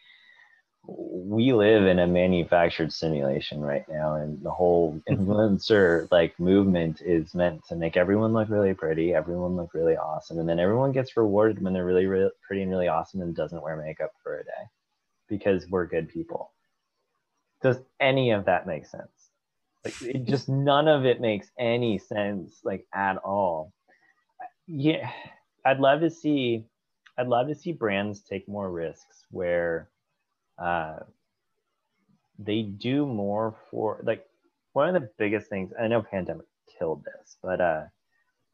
we live in a manufactured simulation right now and the whole mm-hmm. influencer like movement is meant to make everyone look really pretty everyone look really awesome and then everyone gets rewarded when they're really, really pretty and really awesome and doesn't wear makeup for a day because we're good people. Does any of that make sense? Like it *laughs* just none of it makes any sense like at all. Yeah i'd love to see i'd love to see brands take more risks where uh, they do more for like one of the biggest things. I know pandemic killed this, but uh,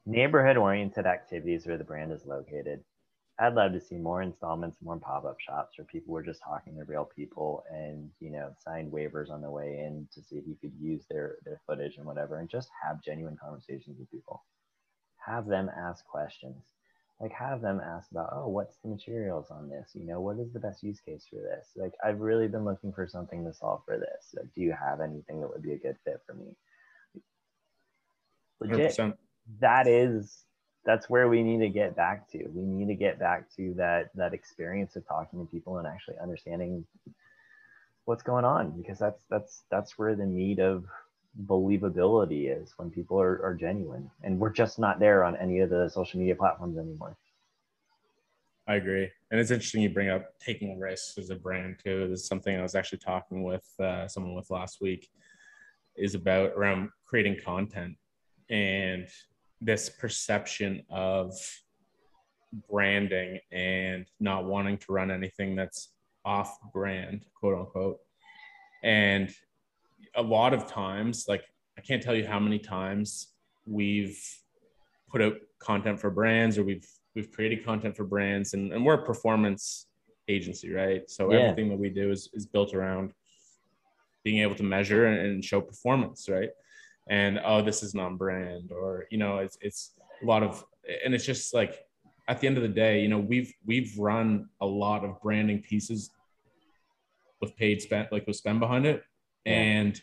neighborhood oriented activities where the brand is located. I'd love to see more installments, more pop up shops where people were just talking to real people and you know signed waivers on the way in to see if you could use their their footage and whatever, and just have genuine conversations with people. Have them ask questions like have them ask about oh what's the materials on this? You know what is the best use case for this? Like i've really been looking for something to solve for this. Like do you have anything that would be a good fit for me? Legit. 100%. that is that's where we need to get back to. We need to get back to that that experience of talking to people and actually understanding what's going on because that's that's that's where the need of believability is when people are, are genuine and we're just not there on any of the social media platforms anymore. I agree. And it's interesting you bring up taking risks as a brand too. This is something i was actually talking with uh, someone with last week is about around creating content and this perception of branding and not wanting to run anything that's off brand, quote unquote. And a lot of times, like I can't tell you how many times we've put out content for brands or we've we've created content for brands and, and we're a performance agency, right? So yeah. everything that we do is, is built around being able to measure and show performance, right? And oh, this is non-brand, or you know, it's it's a lot of and it's just like at the end of the day, you know, we've we've run a lot of branding pieces with paid spend, like with spend behind it. Yeah. And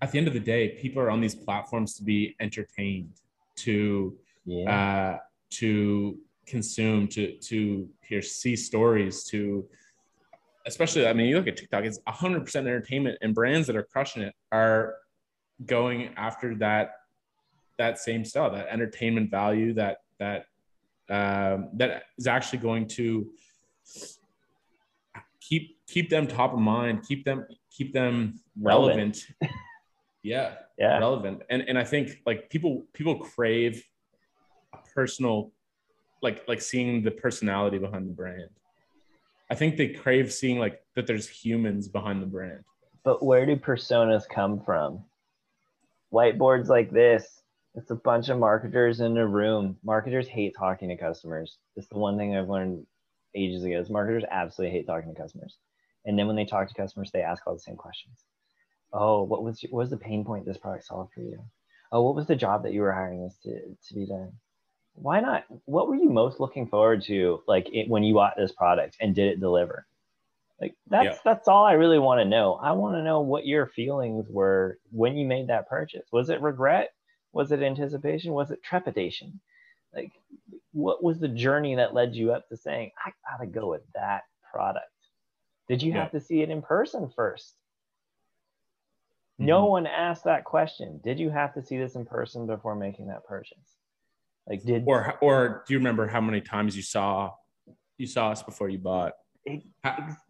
at the end of the day, people are on these platforms to be entertained, to yeah. uh, to consume, to to hear see stories, to especially I mean, you look at TikTok, it's 100% entertainment, and brands that are crushing it are going after that that same style, that entertainment value, that that um, that is actually going to keep keep them top of mind, keep them keep them relevant. relevant. yeah, yeah, relevant. And and I think like people people crave a personal, like like seeing the personality behind the brand. I think they crave seeing like that there's humans behind the brand. But where do personas come from? Whiteboards like this. It's a bunch of marketers in a room. Marketers hate talking to customers. It's the one thing I've learned ages ago is marketers absolutely hate talking to customers. And then when they talk to customers, they ask all the same questions. Oh, what was what was the pain point this product solved for you? Oh, what was the job that you were hiring this to, to be done? Why not? What were you most looking forward to, like it, when you bought this product and did it deliver? Like that's yeah. that's all I really want to know. I want to know what your feelings were when you made that purchase. Was it regret? Was it anticipation? Was it trepidation? Like what was the journey that led you up to saying i gotta go with that product did you yeah. have to see it in person 1st mm-hmm. no one asked that question. Did you have to see this in person before making that purchase? Like did or or do you remember how many times you saw you saw us before you bought? It,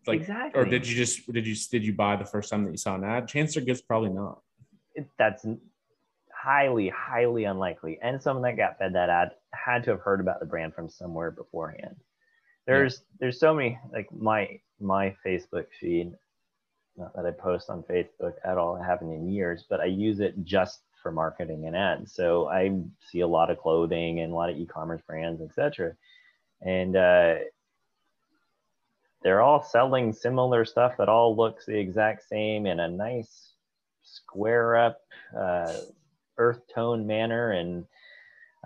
like exactly. or did you just did you did you buy the first time that you saw an ad? Chances are good probably not. It, that's highly, highly unlikely. And someone that got fed that ad had to have heard about the brand from somewhere beforehand. There's yeah. there's so many like my my Facebook feed, not that I post on Facebook at all, I haven't in years, but I use it just for marketing and ads. So I see a lot of clothing and a lot of e-commerce brands, etc. And uh, they're all selling similar stuff that all looks the exact same in a nice square up uh, earth tone manner and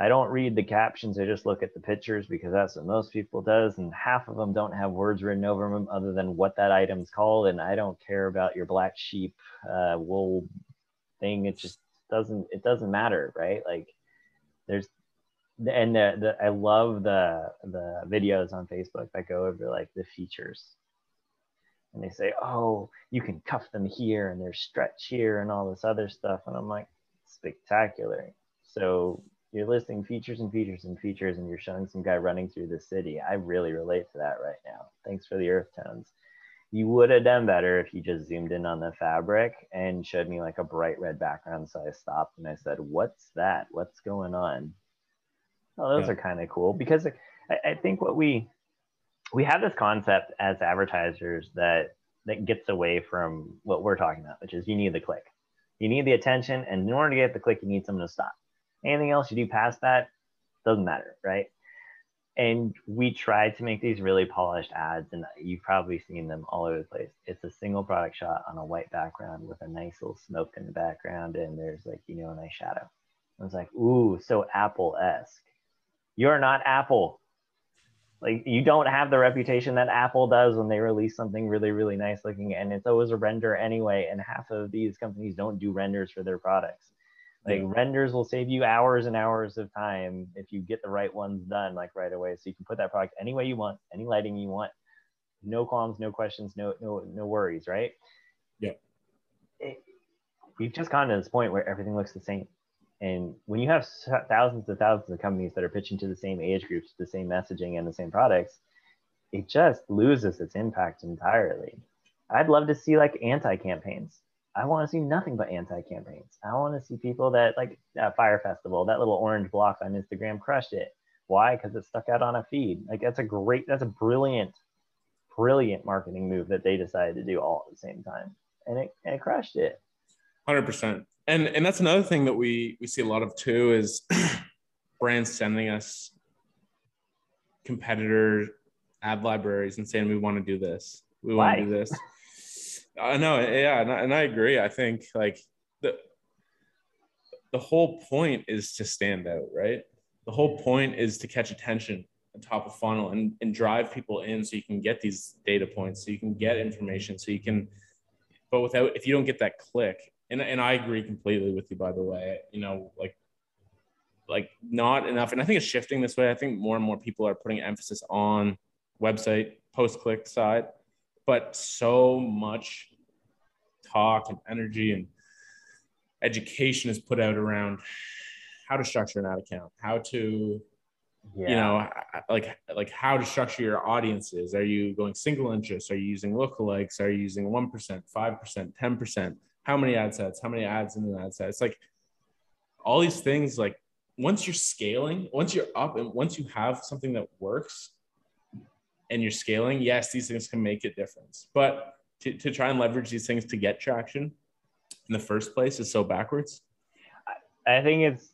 I don't read the captions. I just look at the pictures because that's what most people does. And half of them don't have words written over them other than what that item's called. And I don't care about your black sheep uh, wool thing. It just doesn't, it doesn't matter. Right. Like there's, and the, the, I love the, the videos on Facebook that go over like the features and they say, oh, you can cuff them here and there's stretch here and all this other stuff. And I'm like, spectacular. So you're listing features and features and features, and you're showing some guy running through the city. I really relate to that right now. Thanks for the earth tones. You would have done better if you just zoomed in on the fabric and showed me like a bright red background. So I stopped and I said, What's that? What's going on? Oh, those yeah. are kind of cool because I, I think what we we have this concept as advertisers that that gets away from what we're talking about, which is you need the click. You need the attention, and in order to get the click, you need someone to stop. Anything else you do past that doesn't matter, right? And we tried to make these really polished ads, and you've probably seen them all over the place. It's a single product shot on a white background with a nice little smoke in the background, and there's like, you know, a nice shadow. I was like, ooh, so Apple esque. You're not Apple like you don't have the reputation that Apple does when they release something really, really nice looking, and it's always a render anyway. And half of these companies don't do renders for their products. Like yeah. renders will save you hours and hours of time if you get the right ones done like right away. So you can put that product any way you want, any lighting you want. No qualms, no questions, no no no worries, right? Yeah. It, we've just gotten to this point where everything looks the same. And when you have thousands and thousands of companies that are pitching to the same age groups, the same messaging, and the same products, it just loses its impact entirely. I'd love to see like anti campaigns I want to see nothing but anti campaigns. I want to see people that like at Fyre Festival, that little orange block on Instagram crushed it. Why? Because it stuck out on a feed. Like that's a great, that's a brilliant, brilliant marketing move that they decided to do all at the same time, and it and it crushed it. Hundred percent. And and that's another thing that we we see a lot of too is *clears throat* brands sending us competitor ad libraries and saying we want to do this, we want to do this. I know, yeah, and I, and I agree. I think like the the whole point is to stand out, right? The whole point is to catch attention at top of funnel and, and drive people in so you can get these data points, so you can get information, so you can. But without, if you don't get that click, and and I agree completely with you, by the way. You know, like like not enough, and I think it's shifting this way. I think more and more people are putting emphasis on website post click side but so much talk and energy and education is put out around how to structure an ad account, how to, yeah. you know, like like how to structure your audiences. Are you going single interest? Are you using lookalikes? Are you using one percent, five percent, ten percent? How many ad sets? How many ads in an ad set? It's like all these things. Like once you're scaling, once you're up, and once you have something that works, and you're scaling, yes, these things can make a difference. But to, to try and leverage these things to get traction in the first place is so backwards. I think it's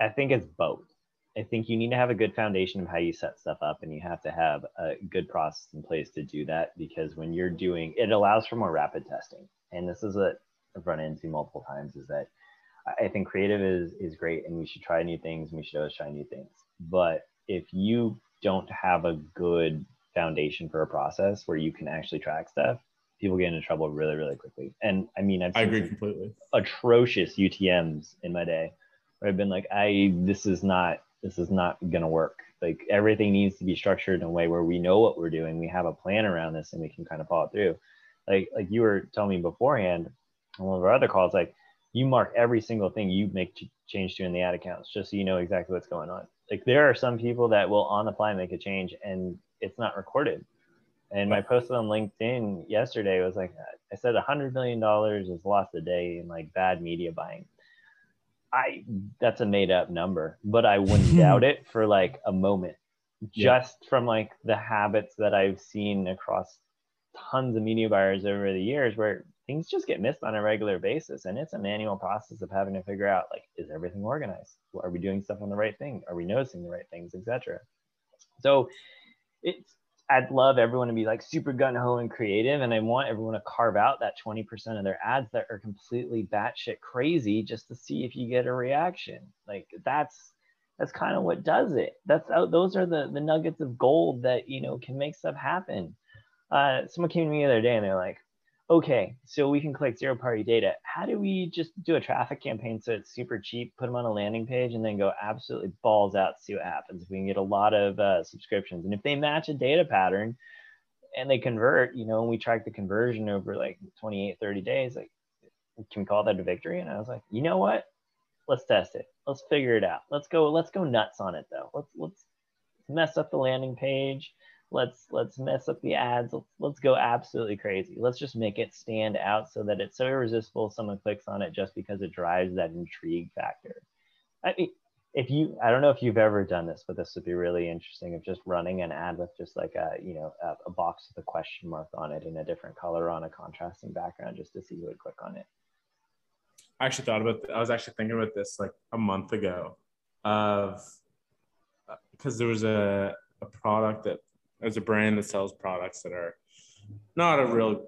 I think it's both. I think you need to have a good foundation of how you set stuff up and you have to have a good process in place to do that because when you're doing it allows for more rapid testing. And this is what I've run into multiple times is that I think creative is is great and we should try new things and we should always try new things. But if you don't have a good foundation for a process where you can actually track stuff, people get into trouble really, really quickly. And I mean, I've I agree completely. Atrocious UTM's in my day where I've been like, I this is not this is not gonna work. Like everything needs to be structured in a way where we know what we're doing, we have a plan around this, and we can kind of follow through. Like like you were telling me beforehand on one of our other calls, like you mark every single thing you make change to in the ad accounts just so you know exactly what's going on like there are some people that will on the fly make a change and it's not recorded. And my post on LinkedIn yesterday was like, I said a hundred million dollars is lost a day in like bad media buying. I that's a made up number, but I wouldn't *laughs* doubt it for like a moment, yeah. just from like the habits that I've seen across tons of media buyers over the years, where things just get missed on a regular basis, and it's a manual process of having to figure out like, is everything organized? Are we doing stuff on the right thing? Are we noticing the right things, etc. So it's I'd love everyone to be like super gun ho and creative, and I want everyone to carve out that 20% of their ads that are completely batshit crazy just to see if you get a reaction. Like that's that's kind of what does it. That's those are the the nuggets of gold that you know can make stuff happen. Uh, someone came to me the other day and they're like, okay, so we can collect zero party data. How do we just do a traffic campaign so it's super cheap, put them on a landing page, and then go absolutely balls out, see what happens? If we can get a lot of uh, subscriptions, and if they match a data pattern and they convert, you know, and we track the conversion over like 28, 30 days, like, can we call that a victory? And I was like, you know what? Let's test it. Let's figure it out. Let's go. Let's go nuts on it though. Let's let's mess up the landing page let's let's mess up the ads. Let's, go absolutely crazy. Let's just make it stand out so that it's so irresistible someone clicks on it just because it drives that intrigue factor. I mean if you i don't know if you've ever done this but this would be really interesting of just running an ad with just like a you know a, a box with a question mark on it in a different color on a contrasting background just to see who would click on it. I actually thought about i was actually thinking about this like a month ago of because uh, there was a, a product that as a brand that sells products that are not a real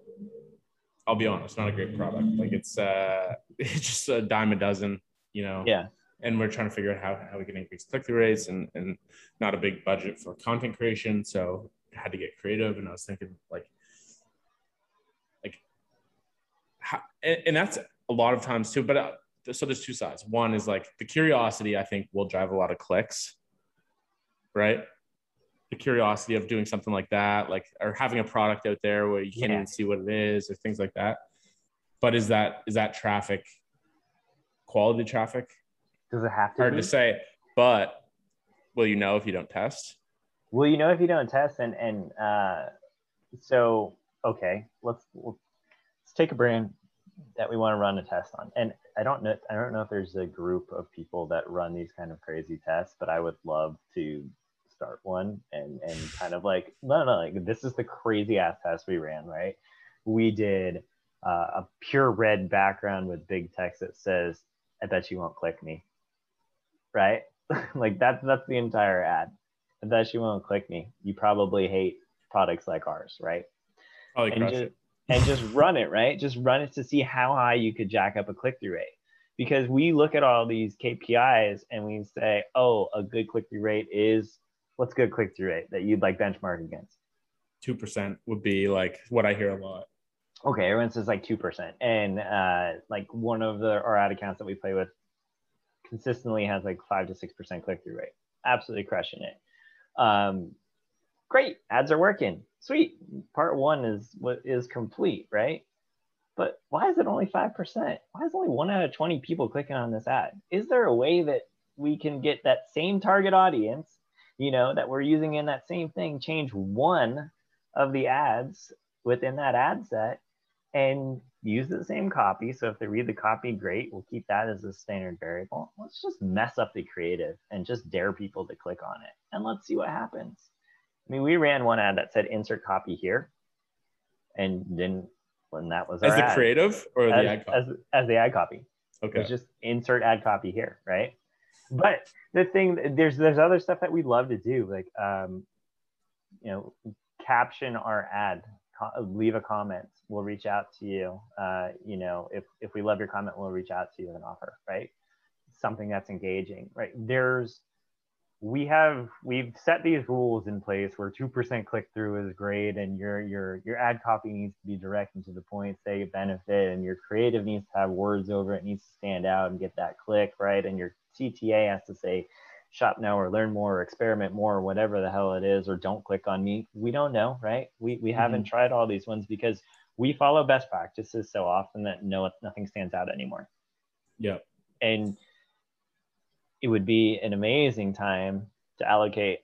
I'll be honest, not a great product. Like it's uh *laughs* it's just a dime a dozen, you know. Yeah. And we're trying to figure out how, how we can increase click-through rates and, and not a big budget for content creation. So I had to get creative. And I was thinking like like how, and, and that's a lot of times too, but uh, so there's two sides. One is like the curiosity, I think, will drive a lot of clicks, right? The curiosity of doing something like that, like or having a product out there where you can't Yeah. even see what it is or things like that. But is that is that traffic quality traffic? Does it have to? Hard be? to say, but will you know if you don't test? Will you know, if you don't test, and and uh, so okay, let's let's take a brand that we want to run a test on, and I don't know, I don't know if there's a group of people that run these kind of crazy tests, but I would love to start one and and kind of like no no like this is the crazy ass test we ran right? We did uh, a pure red background with big text that says i bet you won't click me right? *laughs* Like that's that's the entire ad. I bet you won't click me. You probably hate products like ours right? Probably and just, and *laughs* just run it, right? Just run it to see how high you could jack up a click through rate. Because we look at all these KPIs and we say, oh, a good click through rate is what's good click through rate that you'd like benchmark against? Two percent would be like what I hear a lot. Okay, everyone says like 2%. And uh, like one of the our ad accounts that we play with consistently has like five to 6% click through rate. Absolutely crushing it. Um, great, ads are working. Sweet. Part one is what is complete, right? But why is it only 5%? Why is only one out of 20 people clicking on this ad? Is there a way that we can get that same target audience, you know, that we're using in that same thing, change one of the ads within that ad set and use the same copy. So if they read the copy, great. We'll keep that as a standard variable. Let's just mess up the creative and just dare people to click on it. And let's see what happens. I mean, we ran one ad that said insert copy here. And then when that was As our the ad, creative or the as, ad copy? as, as the ad copy. Okay. It's just insert ad copy here, right? But the thing, there's there's other stuff that we love to do, like um, you know, caption our ad, leave a comment. We'll reach out to you. Uh, you know, if if we love your comment, we'll reach out to you with an offer, right? Something that's engaging, right? There's we have we've set these rules in place where 2% click through is great and your your your ad copy needs to be direct and to the point say benefit and your creative needs to have words over it needs to stand out and get that click right and your cta has to say shop now or learn more or experiment more or whatever the hell it is or don't click on me. We don't know right? We we mm-hmm. haven't tried all these ones because we follow best practices so often that no nothing stands out anymore. Yeah. and it would be an amazing time to allocate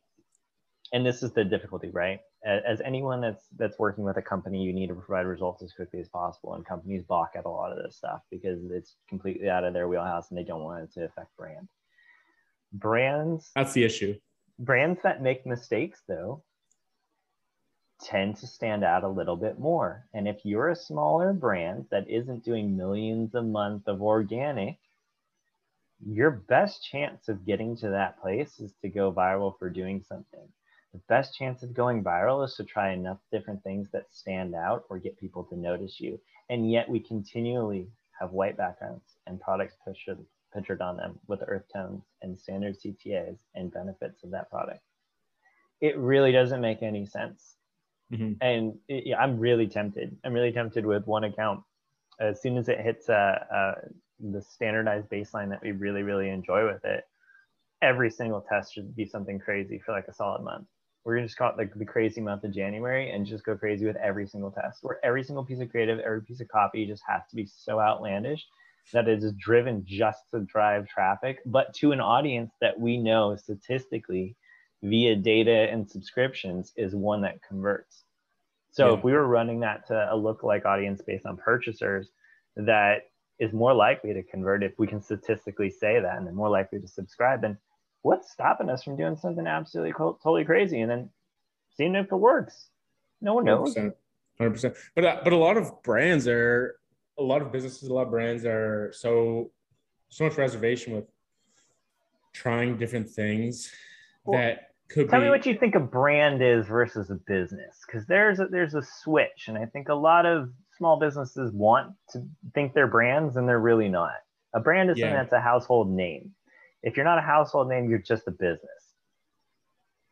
and this is the difficulty right as anyone that's that's working with a company you need to provide results as quickly as possible and companies balk at a lot of this stuff because it's completely out of their wheelhouse and they don't want it to affect brand. Brands That's the issue. brands that make mistakes though tend to stand out a little bit more. And if you're a smaller brand that isn't doing millions a month of organic your best chance of getting to that place is to go viral for doing something the best chance of going viral is to try enough different things that stand out or get people to notice you. And yet we continually have white backgrounds and products pictured, pictured on them with earth tones and standard ctas and benefits of that product. It really doesn't make any sense. Mhm. and it, yeah, i'm really tempted. I'm really tempted with one account. As soon as it hits uh, uh, the standardized baseline that we really really enjoy with it every single test should be something crazy for like a solid month we're gonna just call it like the crazy month of january and just go crazy with every single test where every single piece of creative every piece of copy just has to be so outlandish that it is driven just to drive traffic but to an audience that we know statistically via data and subscriptions is one that converts. So Yeah. if we were running that to a lookalike audience based on purchasers, that is more likely to convert if we can statistically say that, and they're more likely to subscribe. Then what's stopping us from doing something absolutely co- totally crazy and then seeing if it works? No one knows. 100%. 100%. But, uh, but a lot of brands are, a lot of businesses, a lot of brands are so, so much reservation with trying different things Well, that could Tell be. me what you think a brand is versus a business, because there's a, there's a switch, and I think a lot of small businesses want to think they're brands, and they're really not. A brand is something that's a household name. If you're not a household name, you're just a business.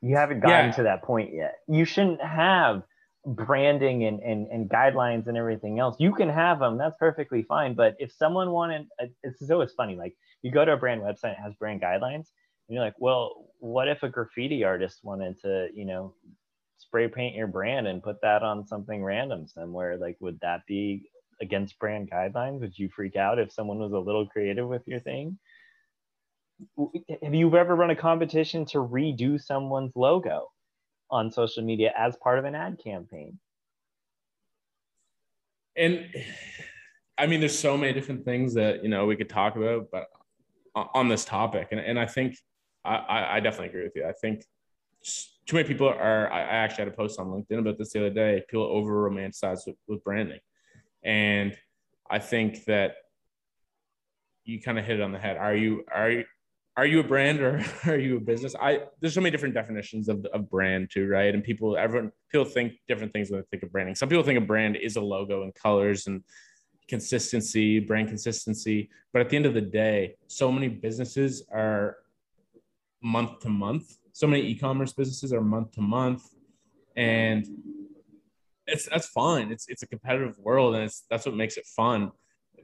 You haven't gotten Yeah. to that point yet. You shouldn't have branding and, and, and guidelines and everything else. You can have them, that's perfectly fine. But if someone wanted, uh, it's always funny, like you go to a brand website, it has brand guidelines, and you're like, well, what if a graffiti artist wanted to, you know, spray paint your brand and put that on something random somewhere? Like, would that be against brand guidelines? Would you freak out if someone was a little creative with your thing? Have you ever run a competition to redo someone's logo? on social media as part of an ad campaign. And I mean, there's so many different things that you know we could talk about, but on this topic, and, and I think I, I definitely agree with you. I think too many people are. I actually had a post on LinkedIn about this the other day. People over romanticize with, with branding, and I think that you kind of hit it on the head. Are you are you are you a brand or *laughs* are you a business? I there's so many different definitions of, of brand too, right? And people everyone people think different things when they think of branding. Some people think a brand is a logo and colors and consistency, brand consistency. But at the end of the day, so many businesses are month to month. So many e-commerce businesses are month to month. And it's that's fine. It's it's a competitive world and it's that's what makes it fun.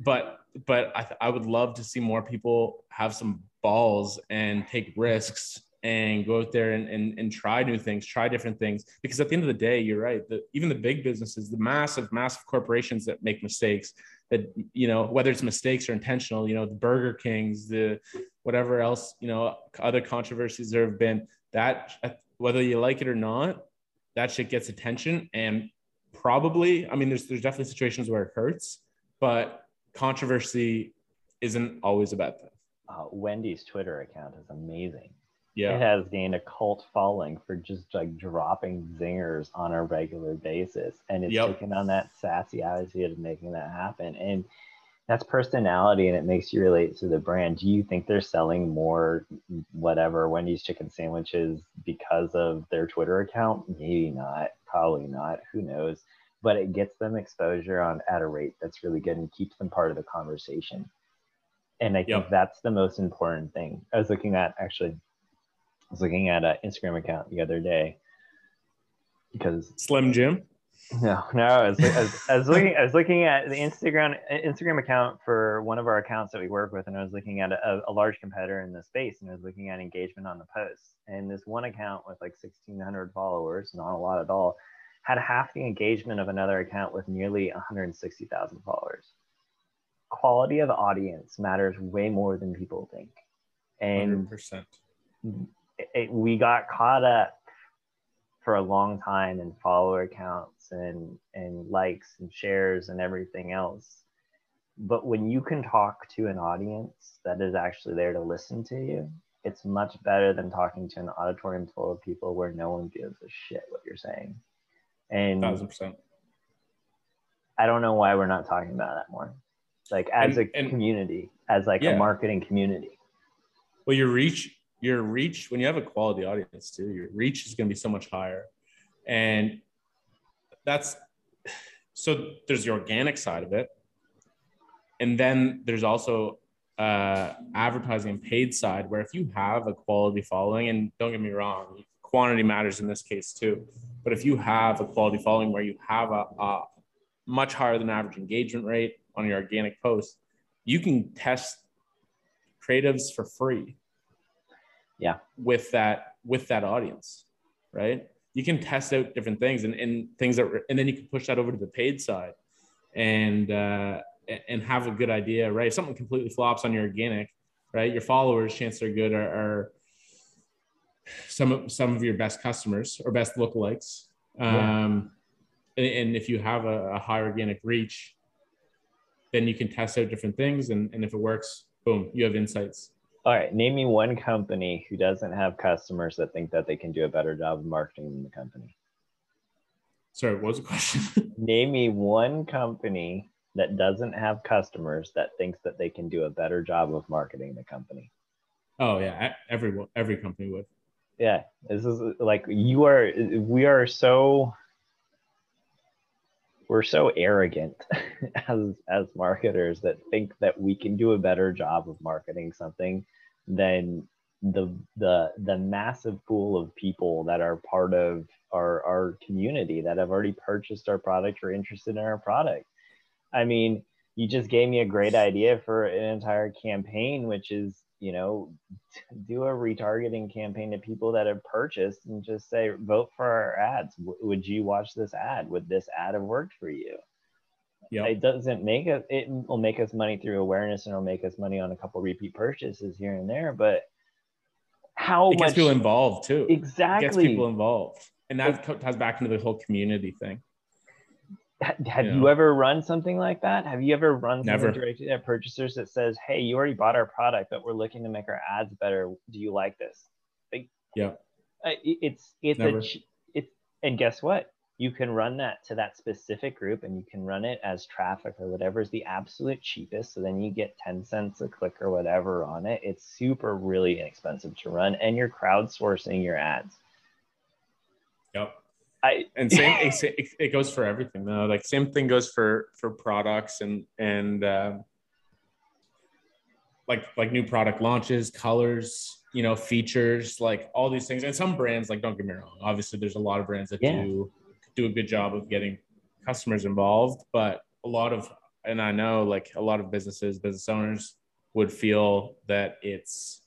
But but I, I would love to see more people have some balls and take risks and go out there and, and, and try new things, try different things. Because at the end of the day, you're right. The, even the big businesses, the massive, massive corporations that make mistakes, that you know, whether it's mistakes or intentional, you know, the Burger Kings, the whatever else, you know, other controversies there have been. That whether you like it or not, that shit gets attention. And probably, I mean, there's there's definitely situations where it hurts, but controversy isn't always a bad thing uh, Wendy's Twitter account is amazing. Yeah. It has gained a cult following for just like dropping zingers on a regular basis. And it's yep. taken on that sassy attitude of making that happen. And that's personality and it makes you relate to the brand. Do you think they're selling more whatever Wendy's chicken sandwiches because of their Twitter account? Maybe not, probably not. Who knows? But it gets them exposure on at a rate that's really good and keeps them part of the conversation and I think yep. that's the most important thing. I was looking at actually, I was looking at an Instagram account the other day because Slim Jim. No, no, I was, I, was, I was, looking. I was looking at the Instagram Instagram account for one of our accounts that we work with, and I was looking at a, a large competitor in the space, and I was looking at engagement on the posts. And this one account with like 1,600 followers, not a lot at all, had half the engagement of another account with nearly 160,000 followers quality of audience matters way more than people think. And 100%. It, we got caught up for a long time in follower counts and, and likes and shares and everything else. But when you can talk to an audience that is actually there to listen to you, it's much better than talking to an auditorium full of people where no one gives a shit what you're saying. And 1000%. I don't know why we're not talking about that more like as and, a and, community, as like yeah. a marketing community. Well, your reach, your reach, when you have a quality audience too, your reach is going to be so much higher. And that's so there's the organic side of it. And then there's also uh, advertising and paid side, where if you have a quality following, and don't get me wrong, quantity matters in this case too. But if you have a quality following where you have a, a much higher than average engagement rate, on your organic posts, you can test creatives for free. Yeah. With that, with that audience, right? You can test out different things and, and things that, and then you can push that over to the paid side and, uh, and have a good idea, right? If something completely flops on your organic, right? Your followers, chances are good, are, are some of some of your best customers or best lookalikes. Um, yeah. and, and, if you have a, a high organic reach, then you can test out different things. And, and if it works boom you have insights. All right. Name me one company who doesn't have customers that think that they can do a better job of marketing than the company. Sorry what was the question? *laughs* Name me one company that doesn't have customers that thinks that they can do a better job of marketing the company. Oh yeah. Every every company would yeah this is like you are we are so we're so arrogant *laughs* as as marketers that think that we can do a better job of marketing something than the the the massive pool of people that are part of our our community that have already purchased our product or interested in our product. I mean, you just gave me a great idea for an entire campaign, which is you know do a retargeting campaign to people that have purchased and just say vote for our ads. W- would you watch this ad? Would this ad have worked for you? Yeah. It doesn't make us. It will make us money through awareness and it'll make us money on a couple repeat purchases here and there, but how it gets much people involved too. Exactly, it gets people involved, and that it, ties back into the whole community thing. Have you, you ever run something like that? Have you ever run something directed at uh, purchasers that says, "Hey, you already bought our product, but we're looking to make our ads better. Do you like this?" Like, yeah, it's it's Never. a it's and guess what? you can run that to that specific group and you can run it as traffic or whatever is the absolute cheapest. So then you get 10 cents a click or whatever on it. It's super really inexpensive to run and you're crowdsourcing your ads. Yep. I, *laughs* and same *laughs* it, it, goes for everything though. Like same thing goes for for products and and uh, like like new product launches, colors, you know, features, like all these things. And some brands, like don't get me wrong, obviously there's a lot of brands that yeah. do do a good job of getting customers involved. But a lot of, and I know like a lot of businesses, business owners would feel that it's,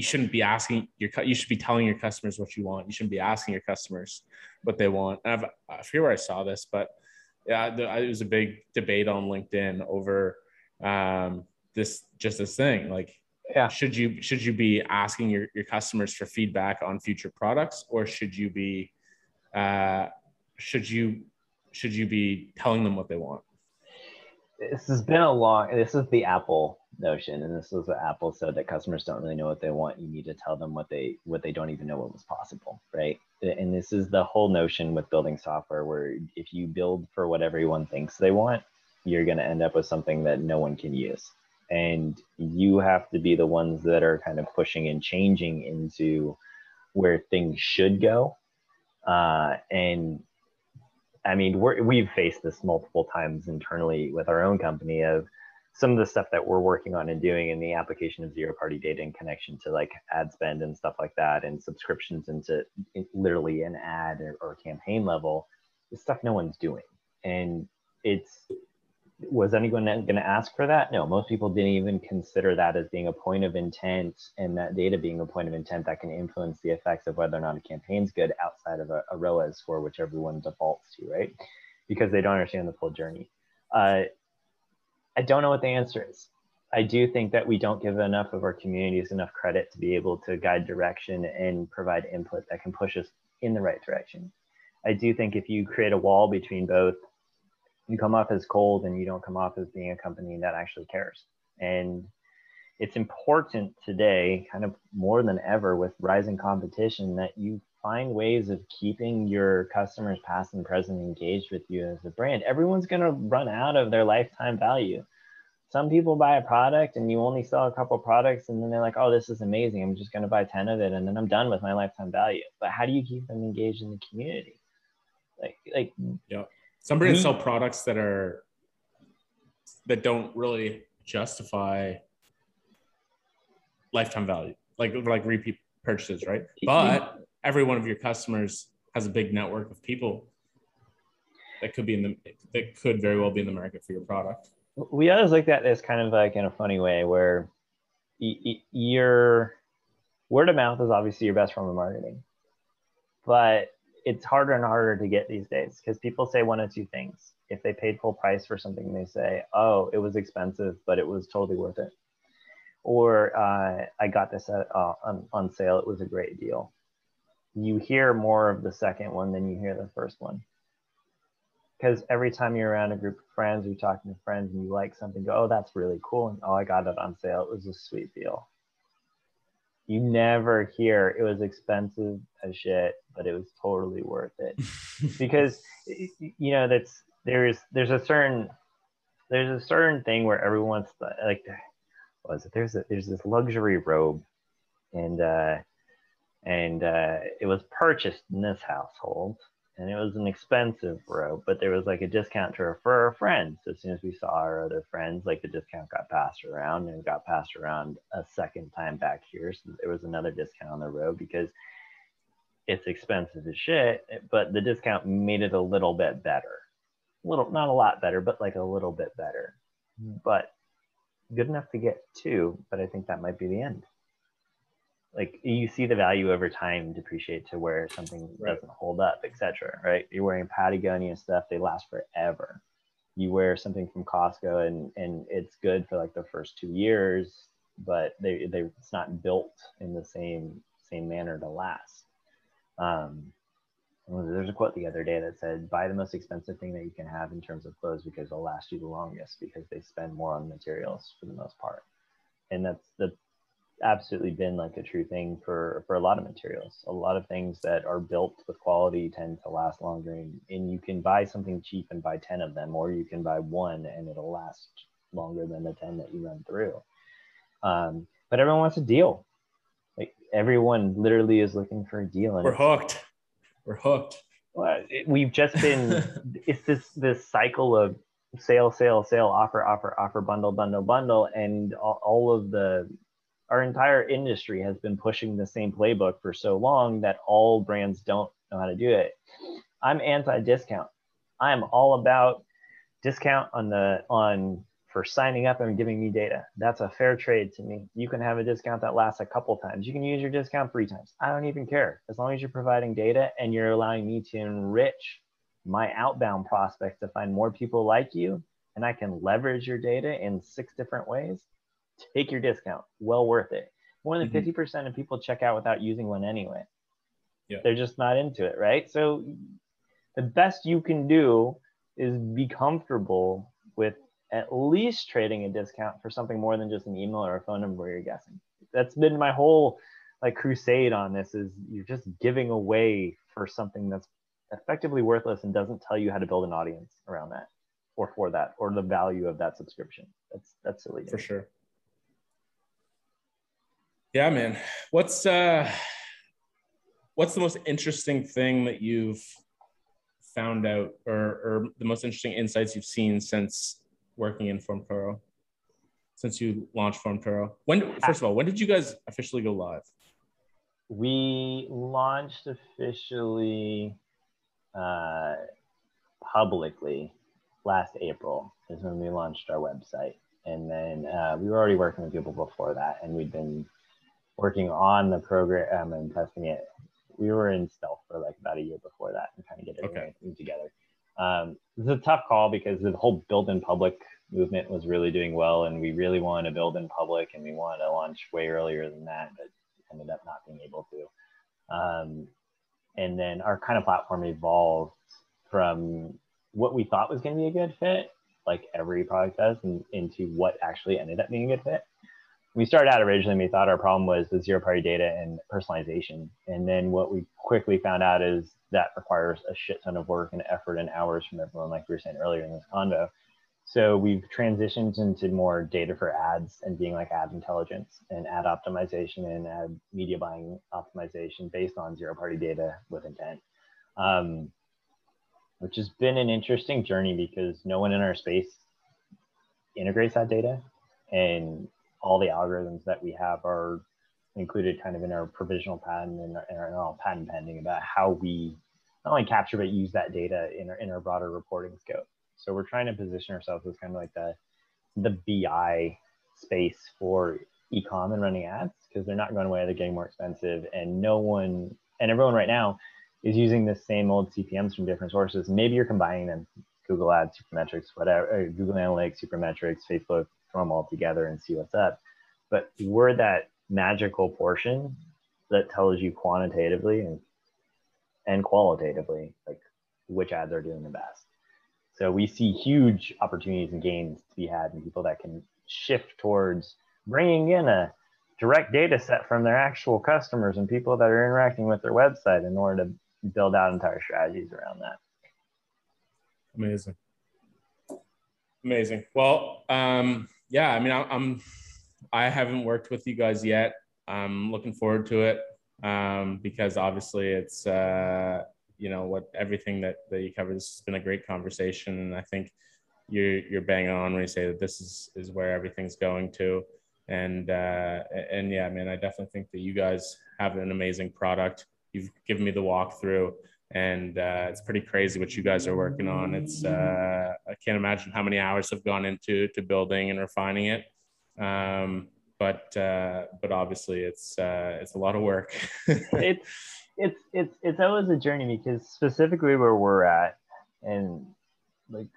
you shouldn't be asking your, you should be telling your customers what you want. You shouldn't be asking your customers what they want. And I've, I forget where I saw this, but yeah, it was a big debate on LinkedIn over um, this, just this thing. Like, yeah. should you should you be asking your, your customers for feedback on future products or should you be uh, should you should you be telling them what they want? This has been a long. This is the Apple notion, and this was what Apple said that customers don't really know what they want. You need to tell them what they what they don't even know what was possible, right? And this is the whole notion with building software, where if you build for what everyone thinks they want, you're going to end up with something that no one can use and you have to be the ones that are kind of pushing and changing into where things should go uh, and I mean, we're, we've faced this multiple times internally with our own company of some of the stuff that we're working on and doing in the application of zero party data in connection to like ad spend and stuff like that and subscriptions into literally an ad or, or campaign level is stuff no one's doing. And it's was anyone going to ask for that? No, most people didn't even consider that as being a point of intent and that data being a point of intent that can influence the effects of whether or not a campaign's good outside of a, a ROAS score, which everyone defaults to, right? Because they don't understand the full journey. Uh, I don't know what the answer is. I do think that we don't give enough of our communities enough credit to be able to guide direction and provide input that can push us in the right direction. I do think if you create a wall between both you come off as cold and you don't come off as being a company that actually cares. And it's important today, kind of more than ever, with rising competition, that you find ways of keeping your customers past and present engaged with you as a brand. Everyone's going to run out of their lifetime value. Some people buy a product and you only sell a couple products and then they're like, oh, this is amazing. I'm just going to buy 10 of it and then I'm done with my lifetime value. But how do you keep them engaged in the community? Like, like, yeah some brands mm-hmm. sell products that are that don't really justify lifetime value, like like repeat purchases, right? But every one of your customers has a big network of people that could be in the that could very well be in the market for your product. We always look at this kind of like in a funny way where your word of mouth is obviously your best form of marketing, but it's harder and harder to get these days because people say one of two things. If they paid full price for something, they say, "Oh, it was expensive, but it was totally worth it," or uh, "I got this at, uh, on, on sale. It was a great deal." You hear more of the second one than you hear the first one because every time you're around a group of friends, you're talking to friends, and you like something, go, "Oh, that's really cool," and "Oh, I got it on sale. It was a sweet deal." you never hear it was expensive as shit, but it was totally worth it. *laughs* because you know that's there's there's a certain there's a certain thing where everyone's like was it there's a, there's this luxury robe and uh and uh it was purchased in this household and it was an expensive row, but there was like a discount to refer a friend. So as soon as we saw our other friends, like the discount got passed around and got passed around a second time back here. So there was another discount on the row because it's expensive as shit, but the discount made it a little bit better. A little, not a lot better, but like a little bit better. But good enough to get two, but I think that might be the end like you see the value over time depreciate to where something right. doesn't hold up, etc. Right? You're wearing Patagonia stuff; they last forever. You wear something from Costco, and and it's good for like the first two years, but they they it's not built in the same same manner to last. Um, there's a quote the other day that said, "Buy the most expensive thing that you can have in terms of clothes because it'll last you the longest because they spend more on materials for the most part." And that's the absolutely been like a true thing for for a lot of materials. A lot of things that are built with quality tend to last longer and, and you can buy something cheap and buy 10 of them or you can buy one and it'll last longer than the 10 that you run through. Um, but everyone wants a deal. Like everyone literally is looking for a deal and we're hooked. We're hooked. Well, it, we've just been *laughs* it's this this cycle of sale sale sale offer offer offer bundle bundle bundle and all, all of the our entire industry has been pushing the same playbook for so long that all brands don't know how to do it. I'm anti-discount. I'm all about discount on the on for signing up and giving me data. That's a fair trade to me. You can have a discount that lasts a couple times. You can use your discount three times. I don't even care. As long as you're providing data and you're allowing me to enrich my outbound prospects to find more people like you and I can leverage your data in six different ways take your discount. Well worth it. More than mm-hmm. 50% of people check out without using one anyway. Yeah. They're just not into it, right? So the best you can do is be comfortable with at least trading a discount for something more than just an email or a phone number you're guessing. That's been my whole like crusade on this is you're just giving away for something that's effectively worthless and doesn't tell you how to build an audience around that or for that or the value of that subscription. That's that's silly. For sure. Yeah, man. What's uh what's the most interesting thing that you've found out or or the most interesting insights you've seen since working in Formtoro? Since you launched Formtoro? When first of all, when did you guys officially go live? We launched officially uh publicly last April is when we launched our website. And then uh, we were already working with people before that, and we'd been working on the program and testing it. We were in stealth for like about a year before that and kind of get everything okay. together. Um, it's a tough call because the whole build in public movement was really doing well, and we really wanted to build in public, and we wanted to launch way earlier than that, but ended up not being able to. Um, and then our kind of platform evolved from what we thought was going to be a good fit, like every product does, and into what actually ended up being a good fit we started out originally, we thought our problem was the zero party data and personalization. And then what we quickly found out is that requires a shit ton of work and effort and hours from everyone, like we were saying earlier in this convo. So we've transitioned into more data for ads and being like ad intelligence and ad optimization and ad media buying optimization based on zero party data with intent. Um, which has been an interesting journey because no one in our space integrates that data and all the algorithms that we have are included kind of in our provisional patent and our, our patent pending about how we not only capture but use that data in our, in our broader reporting scope. So we're trying to position ourselves as kind of like the the BI space for ecom and running ads because they're not going away; they're getting more expensive, and no one and everyone right now is using the same old CPMS from different sources. Maybe you're combining them: Google Ads, Supermetrics, whatever, uh, Google Analytics, Supermetrics, Facebook, them all together and see what's up. But we're that magical portion that tells you quantitatively and and qualitatively like which ads are doing the best. So we see huge opportunities and gains to be had in people that can shift towards bringing in a direct data set from their actual customers and people that are interacting with their website in order to build out entire strategies around that. Amazing. Amazing. Well, um, yeah, I mean, I, I'm I haven't worked with you guys yet. I'm looking forward to it um, because obviously it's uh, you know what everything that that you covered. Has been a great conversation, and I think you're you're banging on when you say that this is is where everything's going to. And uh, and yeah, man, I definitely think that you guys have an amazing product. You've given me the walkthrough, and uh, it's pretty crazy what you guys are working on. It's uh, I can't imagine how many hours have gone into to building and refining it. Um, but uh, but obviously it's uh, it's a lot of work. *laughs* it's it's it's it's always a journey because specifically where we're at and like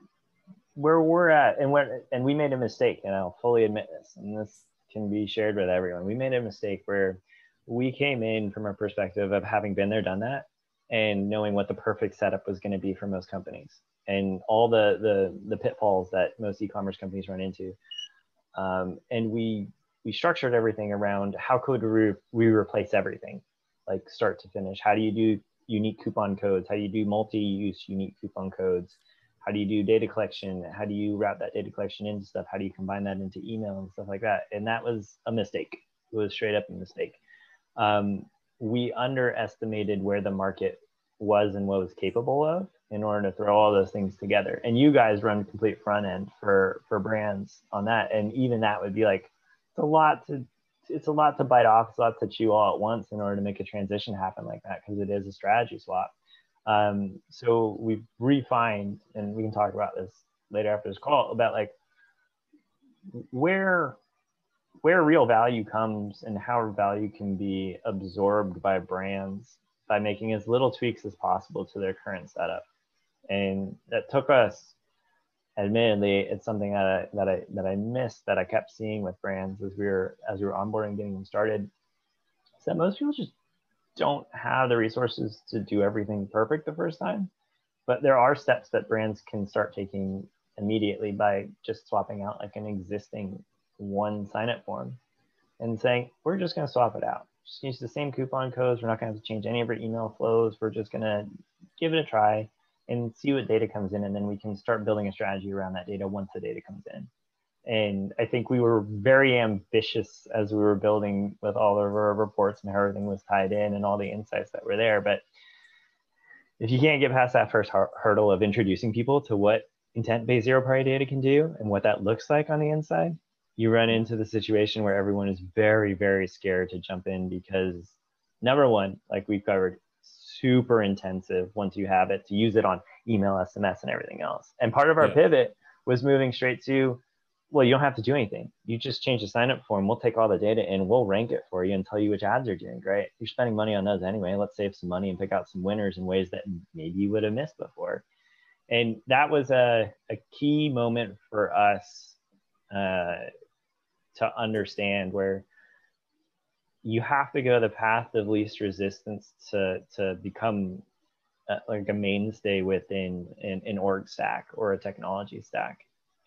where we're at and where and we made a mistake and I'll fully admit this and this can be shared with everyone. We made a mistake where we came in from a perspective of having been there, done that, and knowing what the perfect setup was going to be for most companies and all the the the pitfalls that most e-commerce companies run into. Um, and we we structured everything around how could we, we replace everything like start to finish? How do you do unique coupon codes? How do you do multi-use unique coupon codes? How do you do data collection? How do you route that data collection into stuff? How do you combine that into email and stuff like that? And that was a mistake. It was straight up a mistake. Um, we underestimated where the market was and what was capable of in order to throw all those things together. And you guys run complete front end for for brands on that. And even that would be like it's a lot to it's a lot to bite off. It's a lot to chew all at once in order to make a transition happen like that because it is a strategy swap. Um, so we've refined, and we can talk about this later after this call about like where where real value comes and how value can be absorbed by brands by making as little tweaks as possible to their current setup. And that took us admittedly, it's something that I, that I that I missed that I kept seeing with brands as we were as we were onboarding, getting them started. Is that most people just don't have the resources to do everything perfect the first time. But there are steps that brands can start taking immediately by just swapping out like an existing one sign up form and saying, we're just going to swap it out. Use the same coupon codes. We're not going to have to change any of our email flows. We're just going to give it a try and see what data comes in and then we can start building a strategy around that data once the data comes in and i think we were very ambitious as we were building with all of our reports and how everything was tied in and all the insights that were there but if you can't get past that first hurdle of introducing people to what intent-based zero-party data can do and what that looks like on the inside you run into the situation where everyone is very very scared to jump in because number one like we've covered super intensive once you have it to use it on email, SMS, and everything else. And part of our yeah. pivot was moving straight to, well, you don't have to do anything. You just change the sign up form. We'll take all the data and we'll rank it for you and tell you which ads are doing great. You're spending money on those anyway. Let's save some money and pick out some winners in ways that maybe you would have missed before. And that was a, a key moment for us uh, to understand where you have to go the path of least resistance to to become uh, like a mainstay within an, an org stack or a technology stack.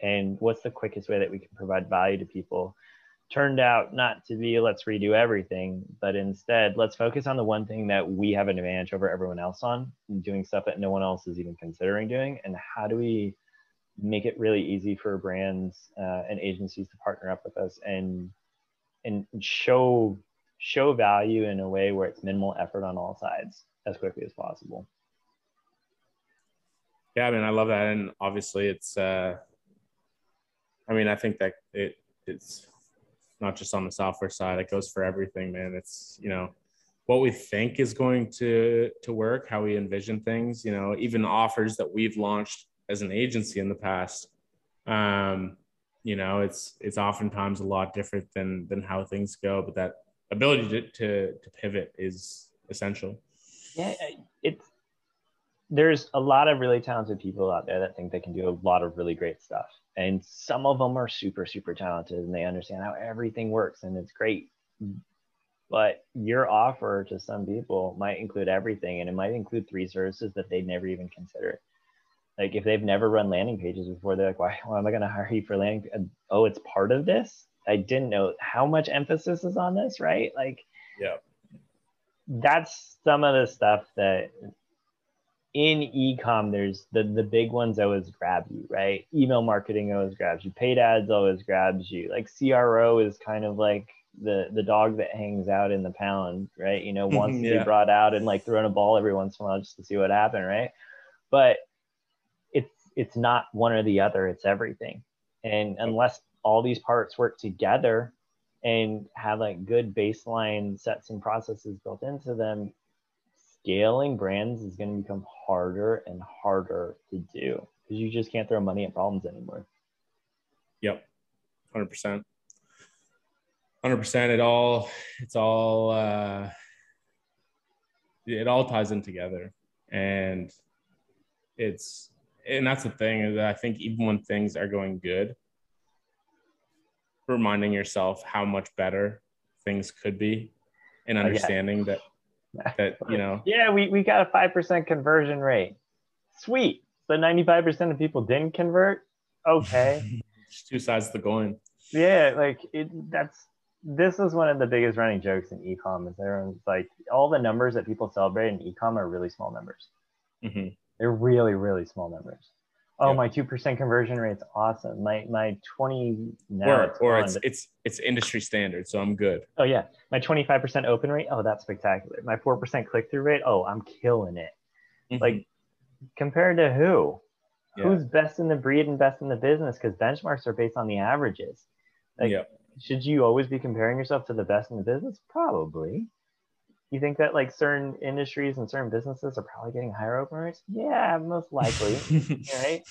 And what's the quickest way that we can provide value to people? Turned out not to be let's redo everything but instead let's focus on the one thing that we have an advantage over everyone else on doing stuff that no one else is even considering doing. And how do we make it really easy for brands uh, and agencies to partner up with us and and show show value in a way where it's minimal effort on all sides as quickly as possible. Yeah, I mean, I love that, and obviously, it's. Uh, I mean, I think that it it's not just on the software side; it goes for everything, man. It's you know what we think is going to to work, how we envision things. You know, even offers that we've launched as an agency in the past. Um, you know, it's it's oftentimes a lot different than than how things go, but that ability to, to, to pivot is essential. Yeah, it's there's a lot of really talented people out there that think they can do a lot of really great stuff. And some of them are super, super talented and they understand how everything works and it's great. But your offer to some people might include everything and it might include three services that they'd never even consider. Like if they've never run landing pages before, they're like, why, why am I going to hire you for landing? Oh, it's part of this. I didn't know how much emphasis is on this, right? Like, yeah, that's some of the stuff that in ecom there's the the big ones always grab you, right? Email marketing always grabs you, paid ads always grabs you. Like CRO is kind of like the the dog that hangs out in the pound, right? You know, *laughs* wants Yeah. to be brought out and like thrown a ball every once in a while just to see what happened, right? But it's not one or the other, it's everything. And unless all these parts work together and have like good baseline sets and processes built into them, scaling brands is going to become harder and harder to do because you just can't throw money at problems anymore. Yep, hundred percent, hundred percent. It all, it's all, uh, it all ties in together, and it's, and that's the thing is that I think even when things are going good, reminding yourself how much better things could be, and Oh, understanding that that you know, Yeah, we, we got a 5% conversion rate. Sweet. So 95% of people didn't convert. Okay. *laughs* it's two sides of the coin. yeah, like it that's this is one of the biggest running jokes in ecom is everyone's like all the numbers that people celebrate in ecom are really small numbers. hmm They're really, really small numbers. Oh, my 2% conversion rate's awesome. My my 20 now Or it's or gone, it's it's it's industry standard, so I'm good. Oh yeah, my 25% open rate. Oh, that's spectacular. My 4% click through rate. Oh, I'm killing it. Mhm. Like compared to who? Yeah. Who's best in the breed and best in the business? Because benchmarks are based on the averages. Like, yeah. should you always be comparing yourself to the best in the business? Probably. You think that like certain industries and certain businesses are probably getting higher open rates? Yeah, most likely. *laughs* right?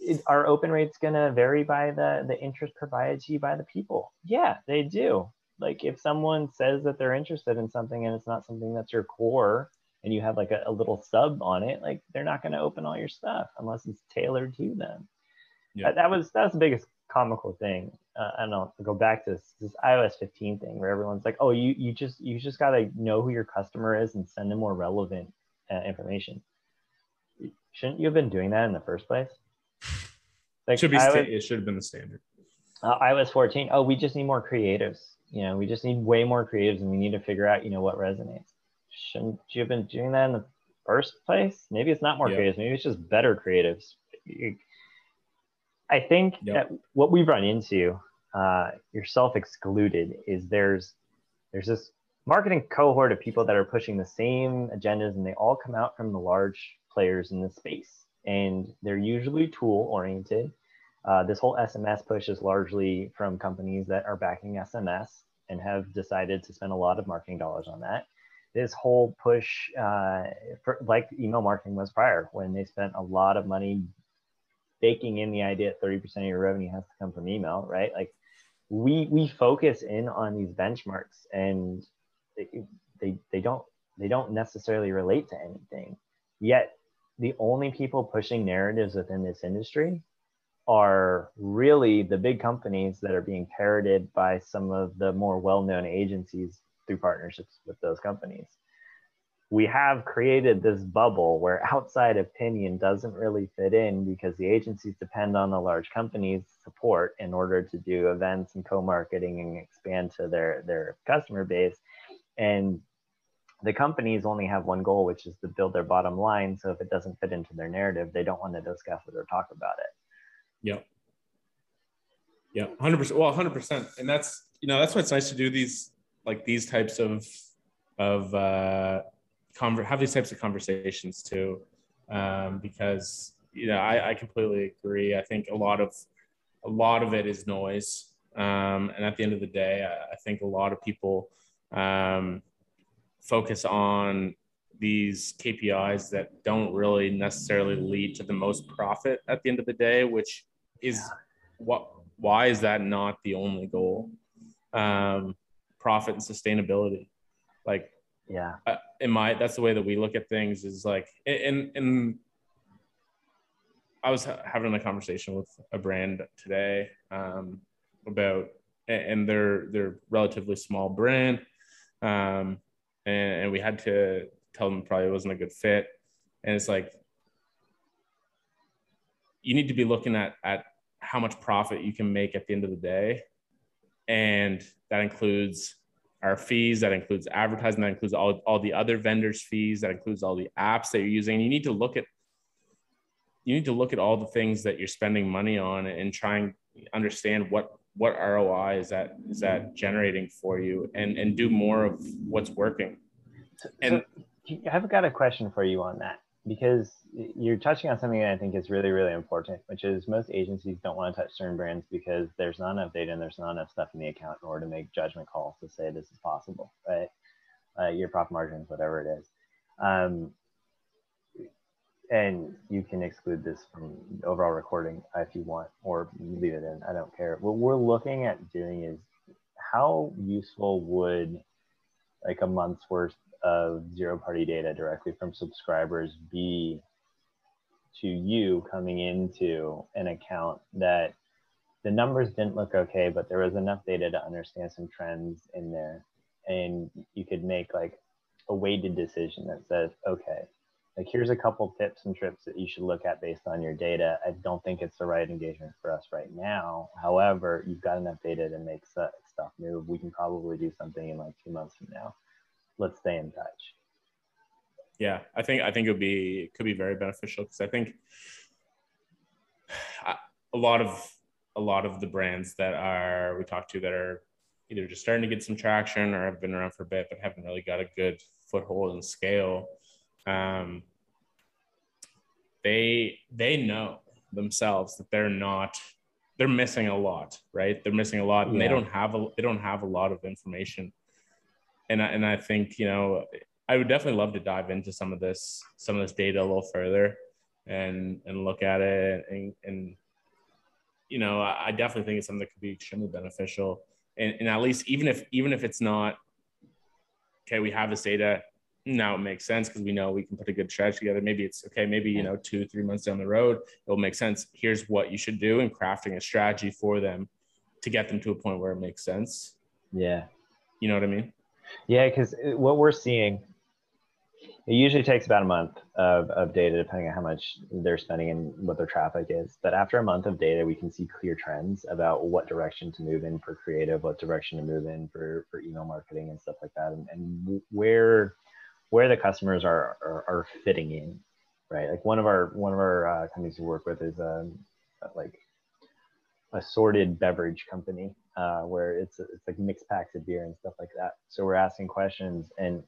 Is, are open rates going to vary by the the interest provided to you by the people? Yeah, they do. Like if someone says that they're interested in something and it's not something that's your core and you have like a, a little sub on it, like they're not going to open all your stuff unless it's tailored to them. Yeah. That, that was that was the biggest comical thing. Uh, I don't know. Go back to this, this iOS 15 thing where everyone's like, "Oh, you you just you just gotta know who your customer is and send them more relevant uh, information." Shouldn't you have been doing that in the first place? Like should be I sta- was- it should have been the standard. uh, iOS 14. Oh, we just need more creatives. You know, we just need way more creatives, and we need to figure out, you know, what resonates. Shouldn't you have been doing that in the first place? Maybe it's not more Yeah. creatives. Maybe it's just better creatives. I think Yep. that what we've run into, uh, yourself excluded, is there's there's this marketing cohort of people that are pushing the same agendas, and they all come out from the large players in the space, and they're usually tool oriented. Uh, this whole SMS push is largely from companies that are backing SMS and have decided to spend a lot of marketing dollars on that. This whole push, uh, for, like email marketing was prior, when they spent a lot of money baking in the idea that 30% of your revenue has to come from email, right? Like we we focus in on these benchmarks and they, they, they don't they don't necessarily relate to anything. Yet the only people pushing narratives within this industry are really the big companies that are being parroted by some of the more well-known agencies through partnerships with those companies. We have created this bubble where outside opinion doesn't really fit in because the agencies depend on the large companies' support in order to do events and co-marketing and expand to their, their customer base. And the companies only have one goal, which is to build their bottom line. So if it doesn't fit into their narrative, they don't want to discuss it or talk about it. Yeah, hundred percent. Well, hundred percent, and that's you know that's why it's nice to do these like these types of of uh, conver- have these types of conversations too, um, because you know I, I completely agree. I think a lot of a lot of it is noise, um, and at the end of the day, I, I think a lot of people um, focus on these KPIs that don't really necessarily lead to the most profit at the end of the day, which is what why is that not the only goal? Um, profit and sustainability. Like Yeah. uh, in my that's the way that we look at things is like and and I was ha- having a conversation with a brand today um, about and they're they're relatively small brand um, and, and we had to tell them probably wasn't a good fit and it's like you need to be looking at at how much profit you can make at the end of the day and that includes our fees that includes advertising that includes all, all the other vendors fees that includes all the apps that you're using you need to look at you need to look at all the things that you're spending money on and try and understand what what ROI is that is that generating for you and and do more of what's working. And so I've got a question for you on that because you're touching on something that I think is really, really important, which is most agencies don't want to touch certain brands because there's not enough data and there's not enough stuff in the account in order to make judgment calls to say this is possible, right? Uh, your profit margins, whatever it is. Um, and you can exclude this from overall recording if you want, or leave it in. I don't care. What we're looking at doing is how useful would like a month's worth of zero party data directly from subscribers be to you coming into an account that the numbers didn't look okay, but there was enough data to understand some trends in there. And you could make like a weighted decision that says, okay, like here's a couple tips and trips that you should look at based on your data. I don't think it's the right engagement for us right now. However, you've got enough data to make stuff move. We can probably do something in like two months from now let's stay in touch. Yeah, I think I think it would be it could be very beneficial because I think *sighs* a lot of a lot of the brands that are we talk to that are either just starting to get some traction or have been around for a bit but haven't really got a good foothold and scale. Um, they they know themselves that they're not they're missing a lot, right? They're missing a lot, and yeah. they don't have a they don't have a lot of information and I, and I think you know I would definitely love to dive into some of this some of this data a little further and and look at it and and you know I, definitely think it's something that could be extremely beneficial. And, and at least even if even if it's not okay we have this data now it makes sense because we know we can put a good strategy together. Maybe it's okay maybe you know two three months down the road it'll make sense. Here's what you should do in crafting a strategy for them to get them to a point where it makes sense. Yeah. You know what i mean yeah, because what we're seeing, it usually takes about a month of, of data, depending on how much they're spending and what their traffic is. But after a month of data, we can see clear trends about what direction to move in for creative, what direction to move in for, for email marketing and stuff like that, and, and where where the customers are, are, are fitting in, right? Like one of our one of our uh, companies we work with is um, like assorted beverage company uh, where it's it's like mixed packs of beer and stuff like that. So we're asking questions, and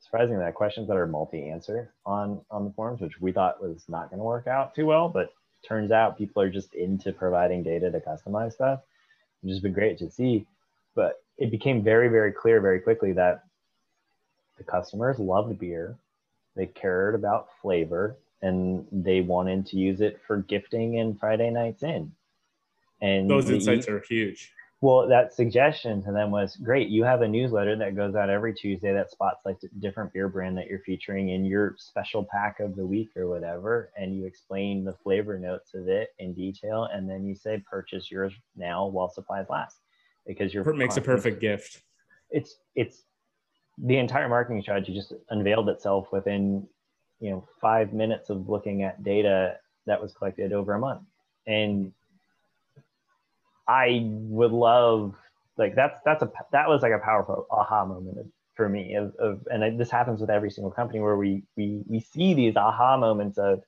surprisingly, that questions that are multi-answer on on the forums, which we thought was not going to work out too well, but turns out people are just into providing data to customize stuff, which has been great to see. But it became very very clear very quickly that the customers loved beer, they cared about flavor, and they wanted to use it for gifting and Friday nights in and those insights are huge. Well, that suggestion to them was great. You have a newsletter that goes out every Tuesday that spots like a different beer brand that you're featuring in your special pack of the week or whatever, and you explain the flavor notes of it in detail, and then you say purchase yours now while supplies last, because your makes a perfect gift. It's it's the entire marketing strategy just unveiled itself within you know five minutes of looking at data that was collected over a month, and I would love like that's that's a that was like a powerful aha moment for me of, of and this happens with every single company where we we we see these aha moments of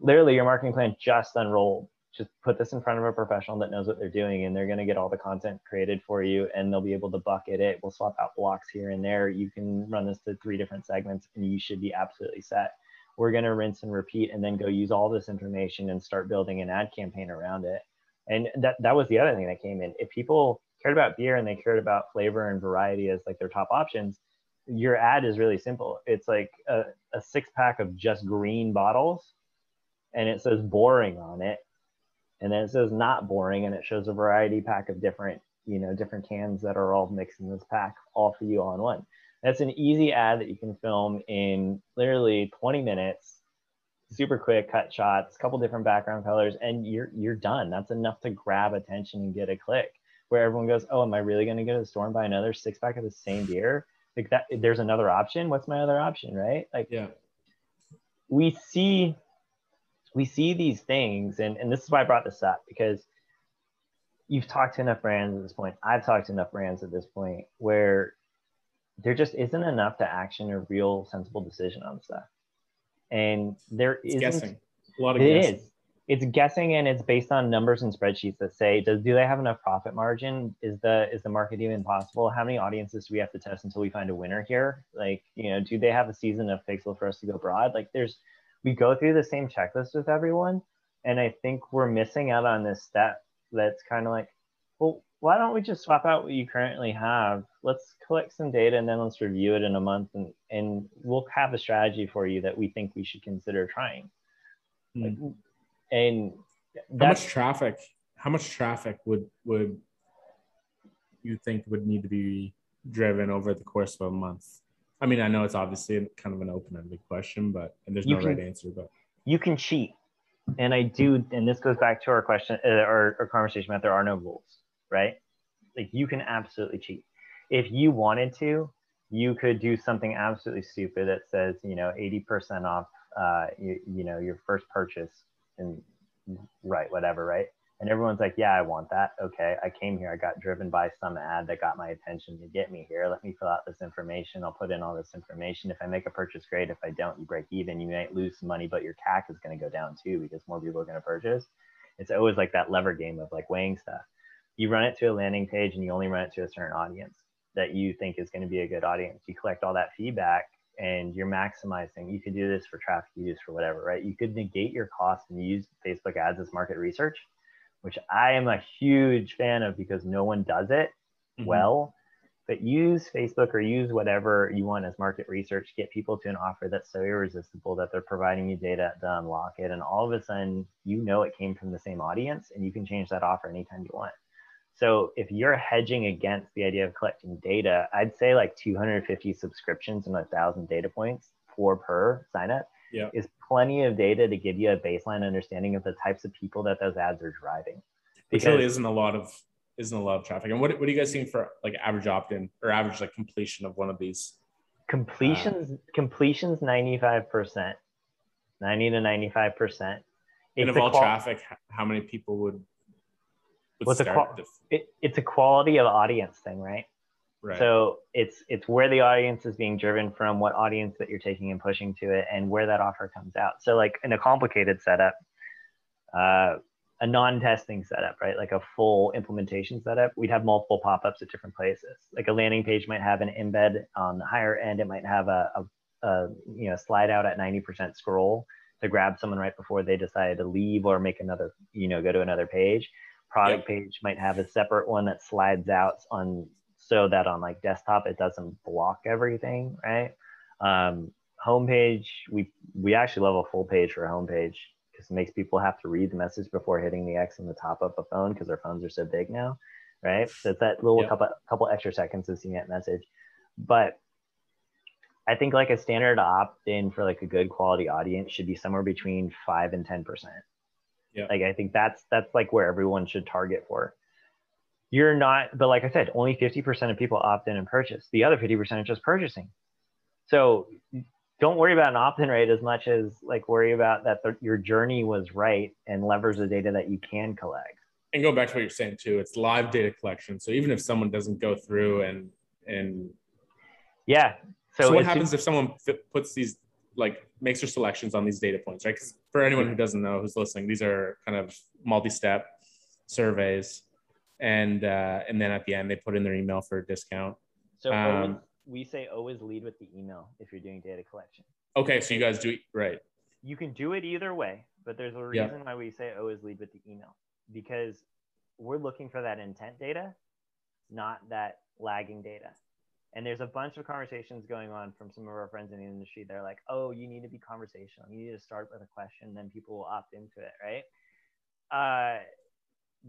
literally your marketing plan just unrolled. Just put this in front of a professional that knows what they're doing and they're going to get all the content created for you and they'll be able to bucket it. We'll swap out blocks here and there. You can run this to three different segments and you should be absolutely set. We're going to rinse and repeat and then go use all this information and start building an ad campaign around it and that that was the other thing that came in. If people cared about beer and they cared about flavor and variety as like their top options, your ad is really simple. It's like a, a six pack of just green bottles, and it says boring on it, and then it says not boring, and it shows a variety pack of different you know different cans that are all mixed in this pack, all for you all in one. That's an easy ad that you can film in literally 20 minutes super quick cut shots, a couple different background colors, and you're you're done. That's enough to grab attention and get a click. Where everyone goes, oh, am I really going to go to the store and buy another six pack of the same beer? Like that, there's another option. What's my other option, right? Like, yeah, we see we see these things, and and this is why I brought this up because you've talked to enough brands at this point. I've talked to enough brands at this point where there just isn't enough to action a real sensible decision on stuff and there isn't guessing. a lot of it guessing. is. It's guessing and it's based on numbers and spreadsheets that say does do they have enough profit margin? Is the is the market even possible? How many audiences do we have to test until we find a winner here? Like you know do they have a season of pixel for us to go broad? Like there's we go through the same checklist with everyone. And i think we're missing out on this step that's kind of like well why don't we just swap out what you currently have? Let's collect some data and then let's review it in a month and and we'll have a strategy for you that we think we should consider trying. Mm. like, and how much traffic how much traffic would would you think would need to be driven over the course of a month? I mean i know it's obviously kind of an open-ended question but and there's no can, right answer but. You can cheat. And i do and this goes back to our question uh, our, our conversation about there are no rules right like you can absolutely cheat if you wanted to you could do something absolutely stupid that says you know 80% off uh, you, you know your first purchase and right, whatever, right? And everyone's like, yeah, I want that. Okay, I came here. I got driven by some ad that got my attention to get me here. Let me fill out this information. I'll put in all this information. If I make a purchase, great. If I don't, you break even. You might lose some money, but your CAC is going to go down too because more people are going to purchase. It's always like that lever game of like weighing stuff. You run it to a landing page and you only run it to a certain audience that you think is going to be a good audience. You collect all that feedback and you're maximizing. You could do this for traffic use for whatever, right? You could negate your cost and use Facebook ads as market research, which I am a huge fan of because no one does it mm-hmm. well. But use Facebook or use whatever you want as market research, get people to an offer that's so irresistible that they're providing you data to unlock it. And all of a sudden, you know it came from the same audience and you can change that offer anytime you want. So if you're hedging against the idea of collecting data, I'd say like 250 subscriptions and a thousand data points for per sign up yeah. is plenty of data to give you a baseline understanding of the types of people that those ads are driving. Because Which really isn't a lot of isn't a lot of traffic. And what, what are you guys seeing for like average opt-in or average like completion of one of these? Completions uh, completions 95%. 90 to 95%. and of all qual- traffic, how many people would What's a qual- it, it's a quality of audience thing, right? Right. So it's it's where the audience is being driven from, what audience that you're taking and pushing to it, and where that offer comes out. So like in a complicated setup, uh, a non-testing setup, right? Like a full implementation setup, we'd have multiple pop-ups at different places. Like a landing page might have an embed on the higher end. It might have a, a, a you know slide out at 90% scroll to grab someone right before they decide to leave or make another you know go to another page product yep. page might have a separate one that slides out on so that on like desktop it doesn't block everything, right? Um, homepage, we we actually love a full page for a homepage because it makes people have to read the message before hitting the X in the top of a phone because their phones are so big now, right? So it's that little yep. couple couple extra seconds of seeing that message. But I think like a standard opt in for like a good quality audience should be somewhere between five and ten percent. Yeah. Like I think that's that's like where everyone should target for. You're not, but like I said, only 50% of people opt in and purchase. The other 50% are just purchasing. So don't worry about an opt-in rate as much as like worry about that the, your journey was right and leverage the data that you can collect. And go back to what you're saying too, it's live data collection. So even if someone doesn't go through and and yeah. So, so what happens if someone puts these like makes their selections on these data points, right? Because for anyone who doesn't know who's listening, these are kind of multi-step surveys, and uh, and then at the end they put in their email for a discount. So um, we say always lead with the email if you're doing data collection. Okay, so you guys do right. You can do it either way, but there's a reason yeah. why we say always lead with the email because we're looking for that intent data, not that lagging data. And there's a bunch of conversations going on from some of our friends in the industry. They're like, oh, you need to be conversational. You need to start with a question, then people will opt into it, right? Uh,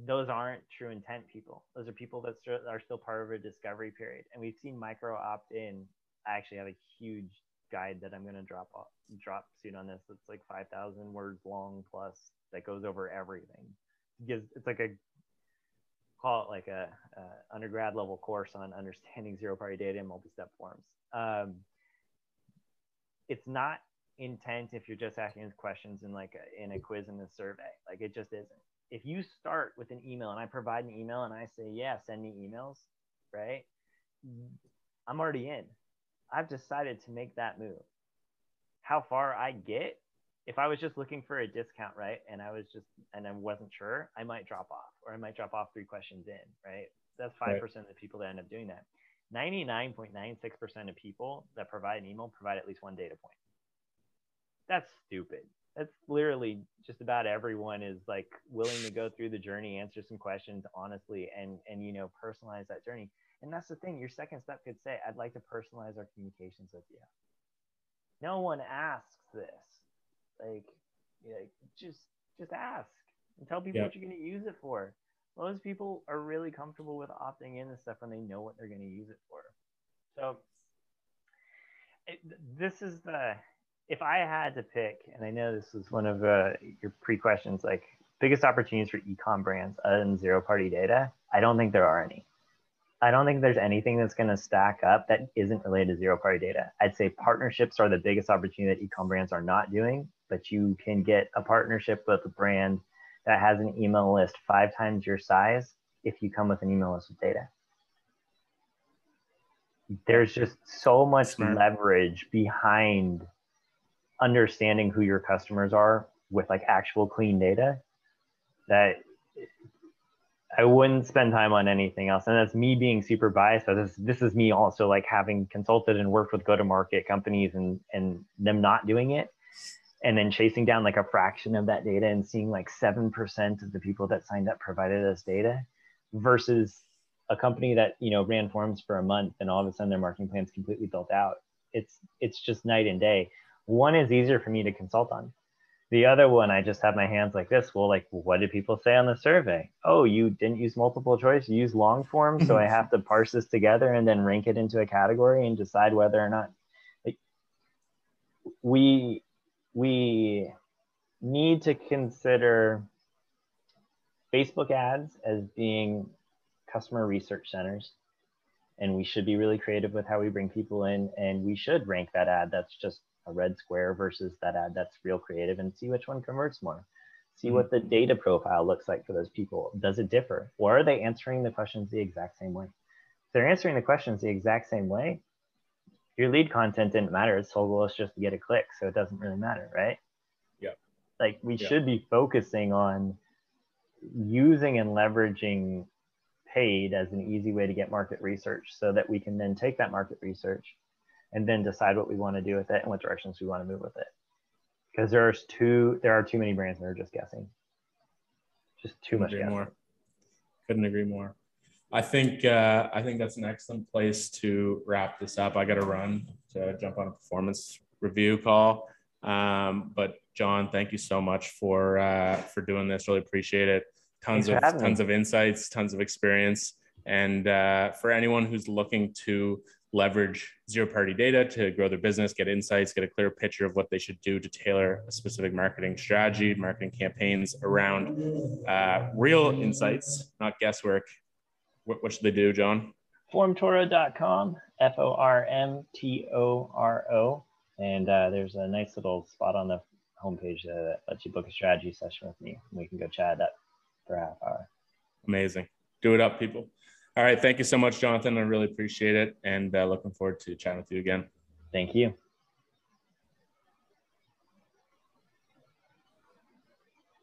those aren't true intent people. Those are people that are still part of a discovery period. And we've seen micro opt in. I actually have a huge guide that I'm going to drop off, drop soon on this. It's like 5,000 words long plus that goes over everything. It gives it's like a call it like a, a undergrad level course on understanding *laughs* zero party data and multi-step forms. Um, it's not intent if you're just asking questions in like a, in a quiz in a survey. Like it just isn't. If you start with an email and I provide an email and I say, yeah, send me emails, right? I'm already in. I've decided to make that move. How far I get if I was just looking for a discount, right, and I was just and I wasn't sure, I might drop off, or I might drop off three questions in, right? That's five percent right. of the people that end up doing that. 99.96% of people that provide an email provide at least one data point. That's stupid. That's literally just about everyone is like willing to go through the journey, answer some questions honestly, and and you know personalize that journey. And that's the thing. Your second step could say, "I'd like to personalize our communications with you." No one asks this like, yeah, just just ask and tell people yeah. what you're going to use it for. Most people are really comfortable with opting in and stuff when they know what they're going to use it for. So it, this is the if I had to pick, and I know this is one of uh, your pre questions, like biggest opportunities for ecom brands other than zero party data. I don't think there are any. I don't think there's anything that's going to stack up that isn't related to zero party data. I'd say partnerships are the biggest opportunity that ecom brands are not doing but you can get a partnership with a brand that has an email list five times your size if you come with an email list with data. There's just so much Smart. leverage behind understanding who your customers are with like actual clean data that I wouldn't spend time on anything else. And that's me being super biased. But this, this is me also like having consulted and worked with go to market companies and, and them not doing it and then chasing down like a fraction of that data and seeing like 7% of the people that signed up provided us data versus a company that you know ran forms for a month and all of a sudden their marketing plan's completely built out. It's it's just night and day. One is easier for me to consult on. The other one i just have my hands like this. Well like what did people say on the survey? Oh you didn't use multiple choice you use long form so i mhm. have to parse this together and then rank it into a category and decide whether or not like, we we need to consider Facebook ads as being customer research centers. And we should be really creative with how we bring people in. And we should rank that ad that's just a red square versus that ad that's real creative and see which one converts more. See what the data profile looks like for those people. Does it differ? Or are they answering the questions the exact same way? If they're answering the questions the exact same way, your lead content didn't matter. Its whole goal is just to get a click. So it doesn't really matter, right? Yeah. Like we yeah. should be focusing on using and leveraging paid as an easy way to get market research so that we can then take that market research and then decide what we want to do with it and what directions we want to move with it. Because there's too there are too many brands that are just guessing. Just too Couldn't much guessing. More. Couldn't agree more. I think uh, I think that's an excellent place to wrap this up. I got to run to jump on a performance review call. Um, but Jon, thank you so much for uh, for doing this. Really appreciate it. Tons Thanks of tons me. of insights, tons of experience, and uh, for anyone who's looking to leverage zero party data to grow their business, get insights, get a clear picture of what they should do to tailor a specific marketing strategy, marketing campaigns around uh, real insights, not guesswork what, what should they do, Jon? Formtoro.com, F O R M T O R O. And uh, there's a nice little spot on the homepage that lets you book a strategy session with me. We can go chat up for a half hour. Amazing. Do it up, people. All right. Thank you so much, Jonathan. I really appreciate it. And uh, looking forward to chatting with you again. Thank you.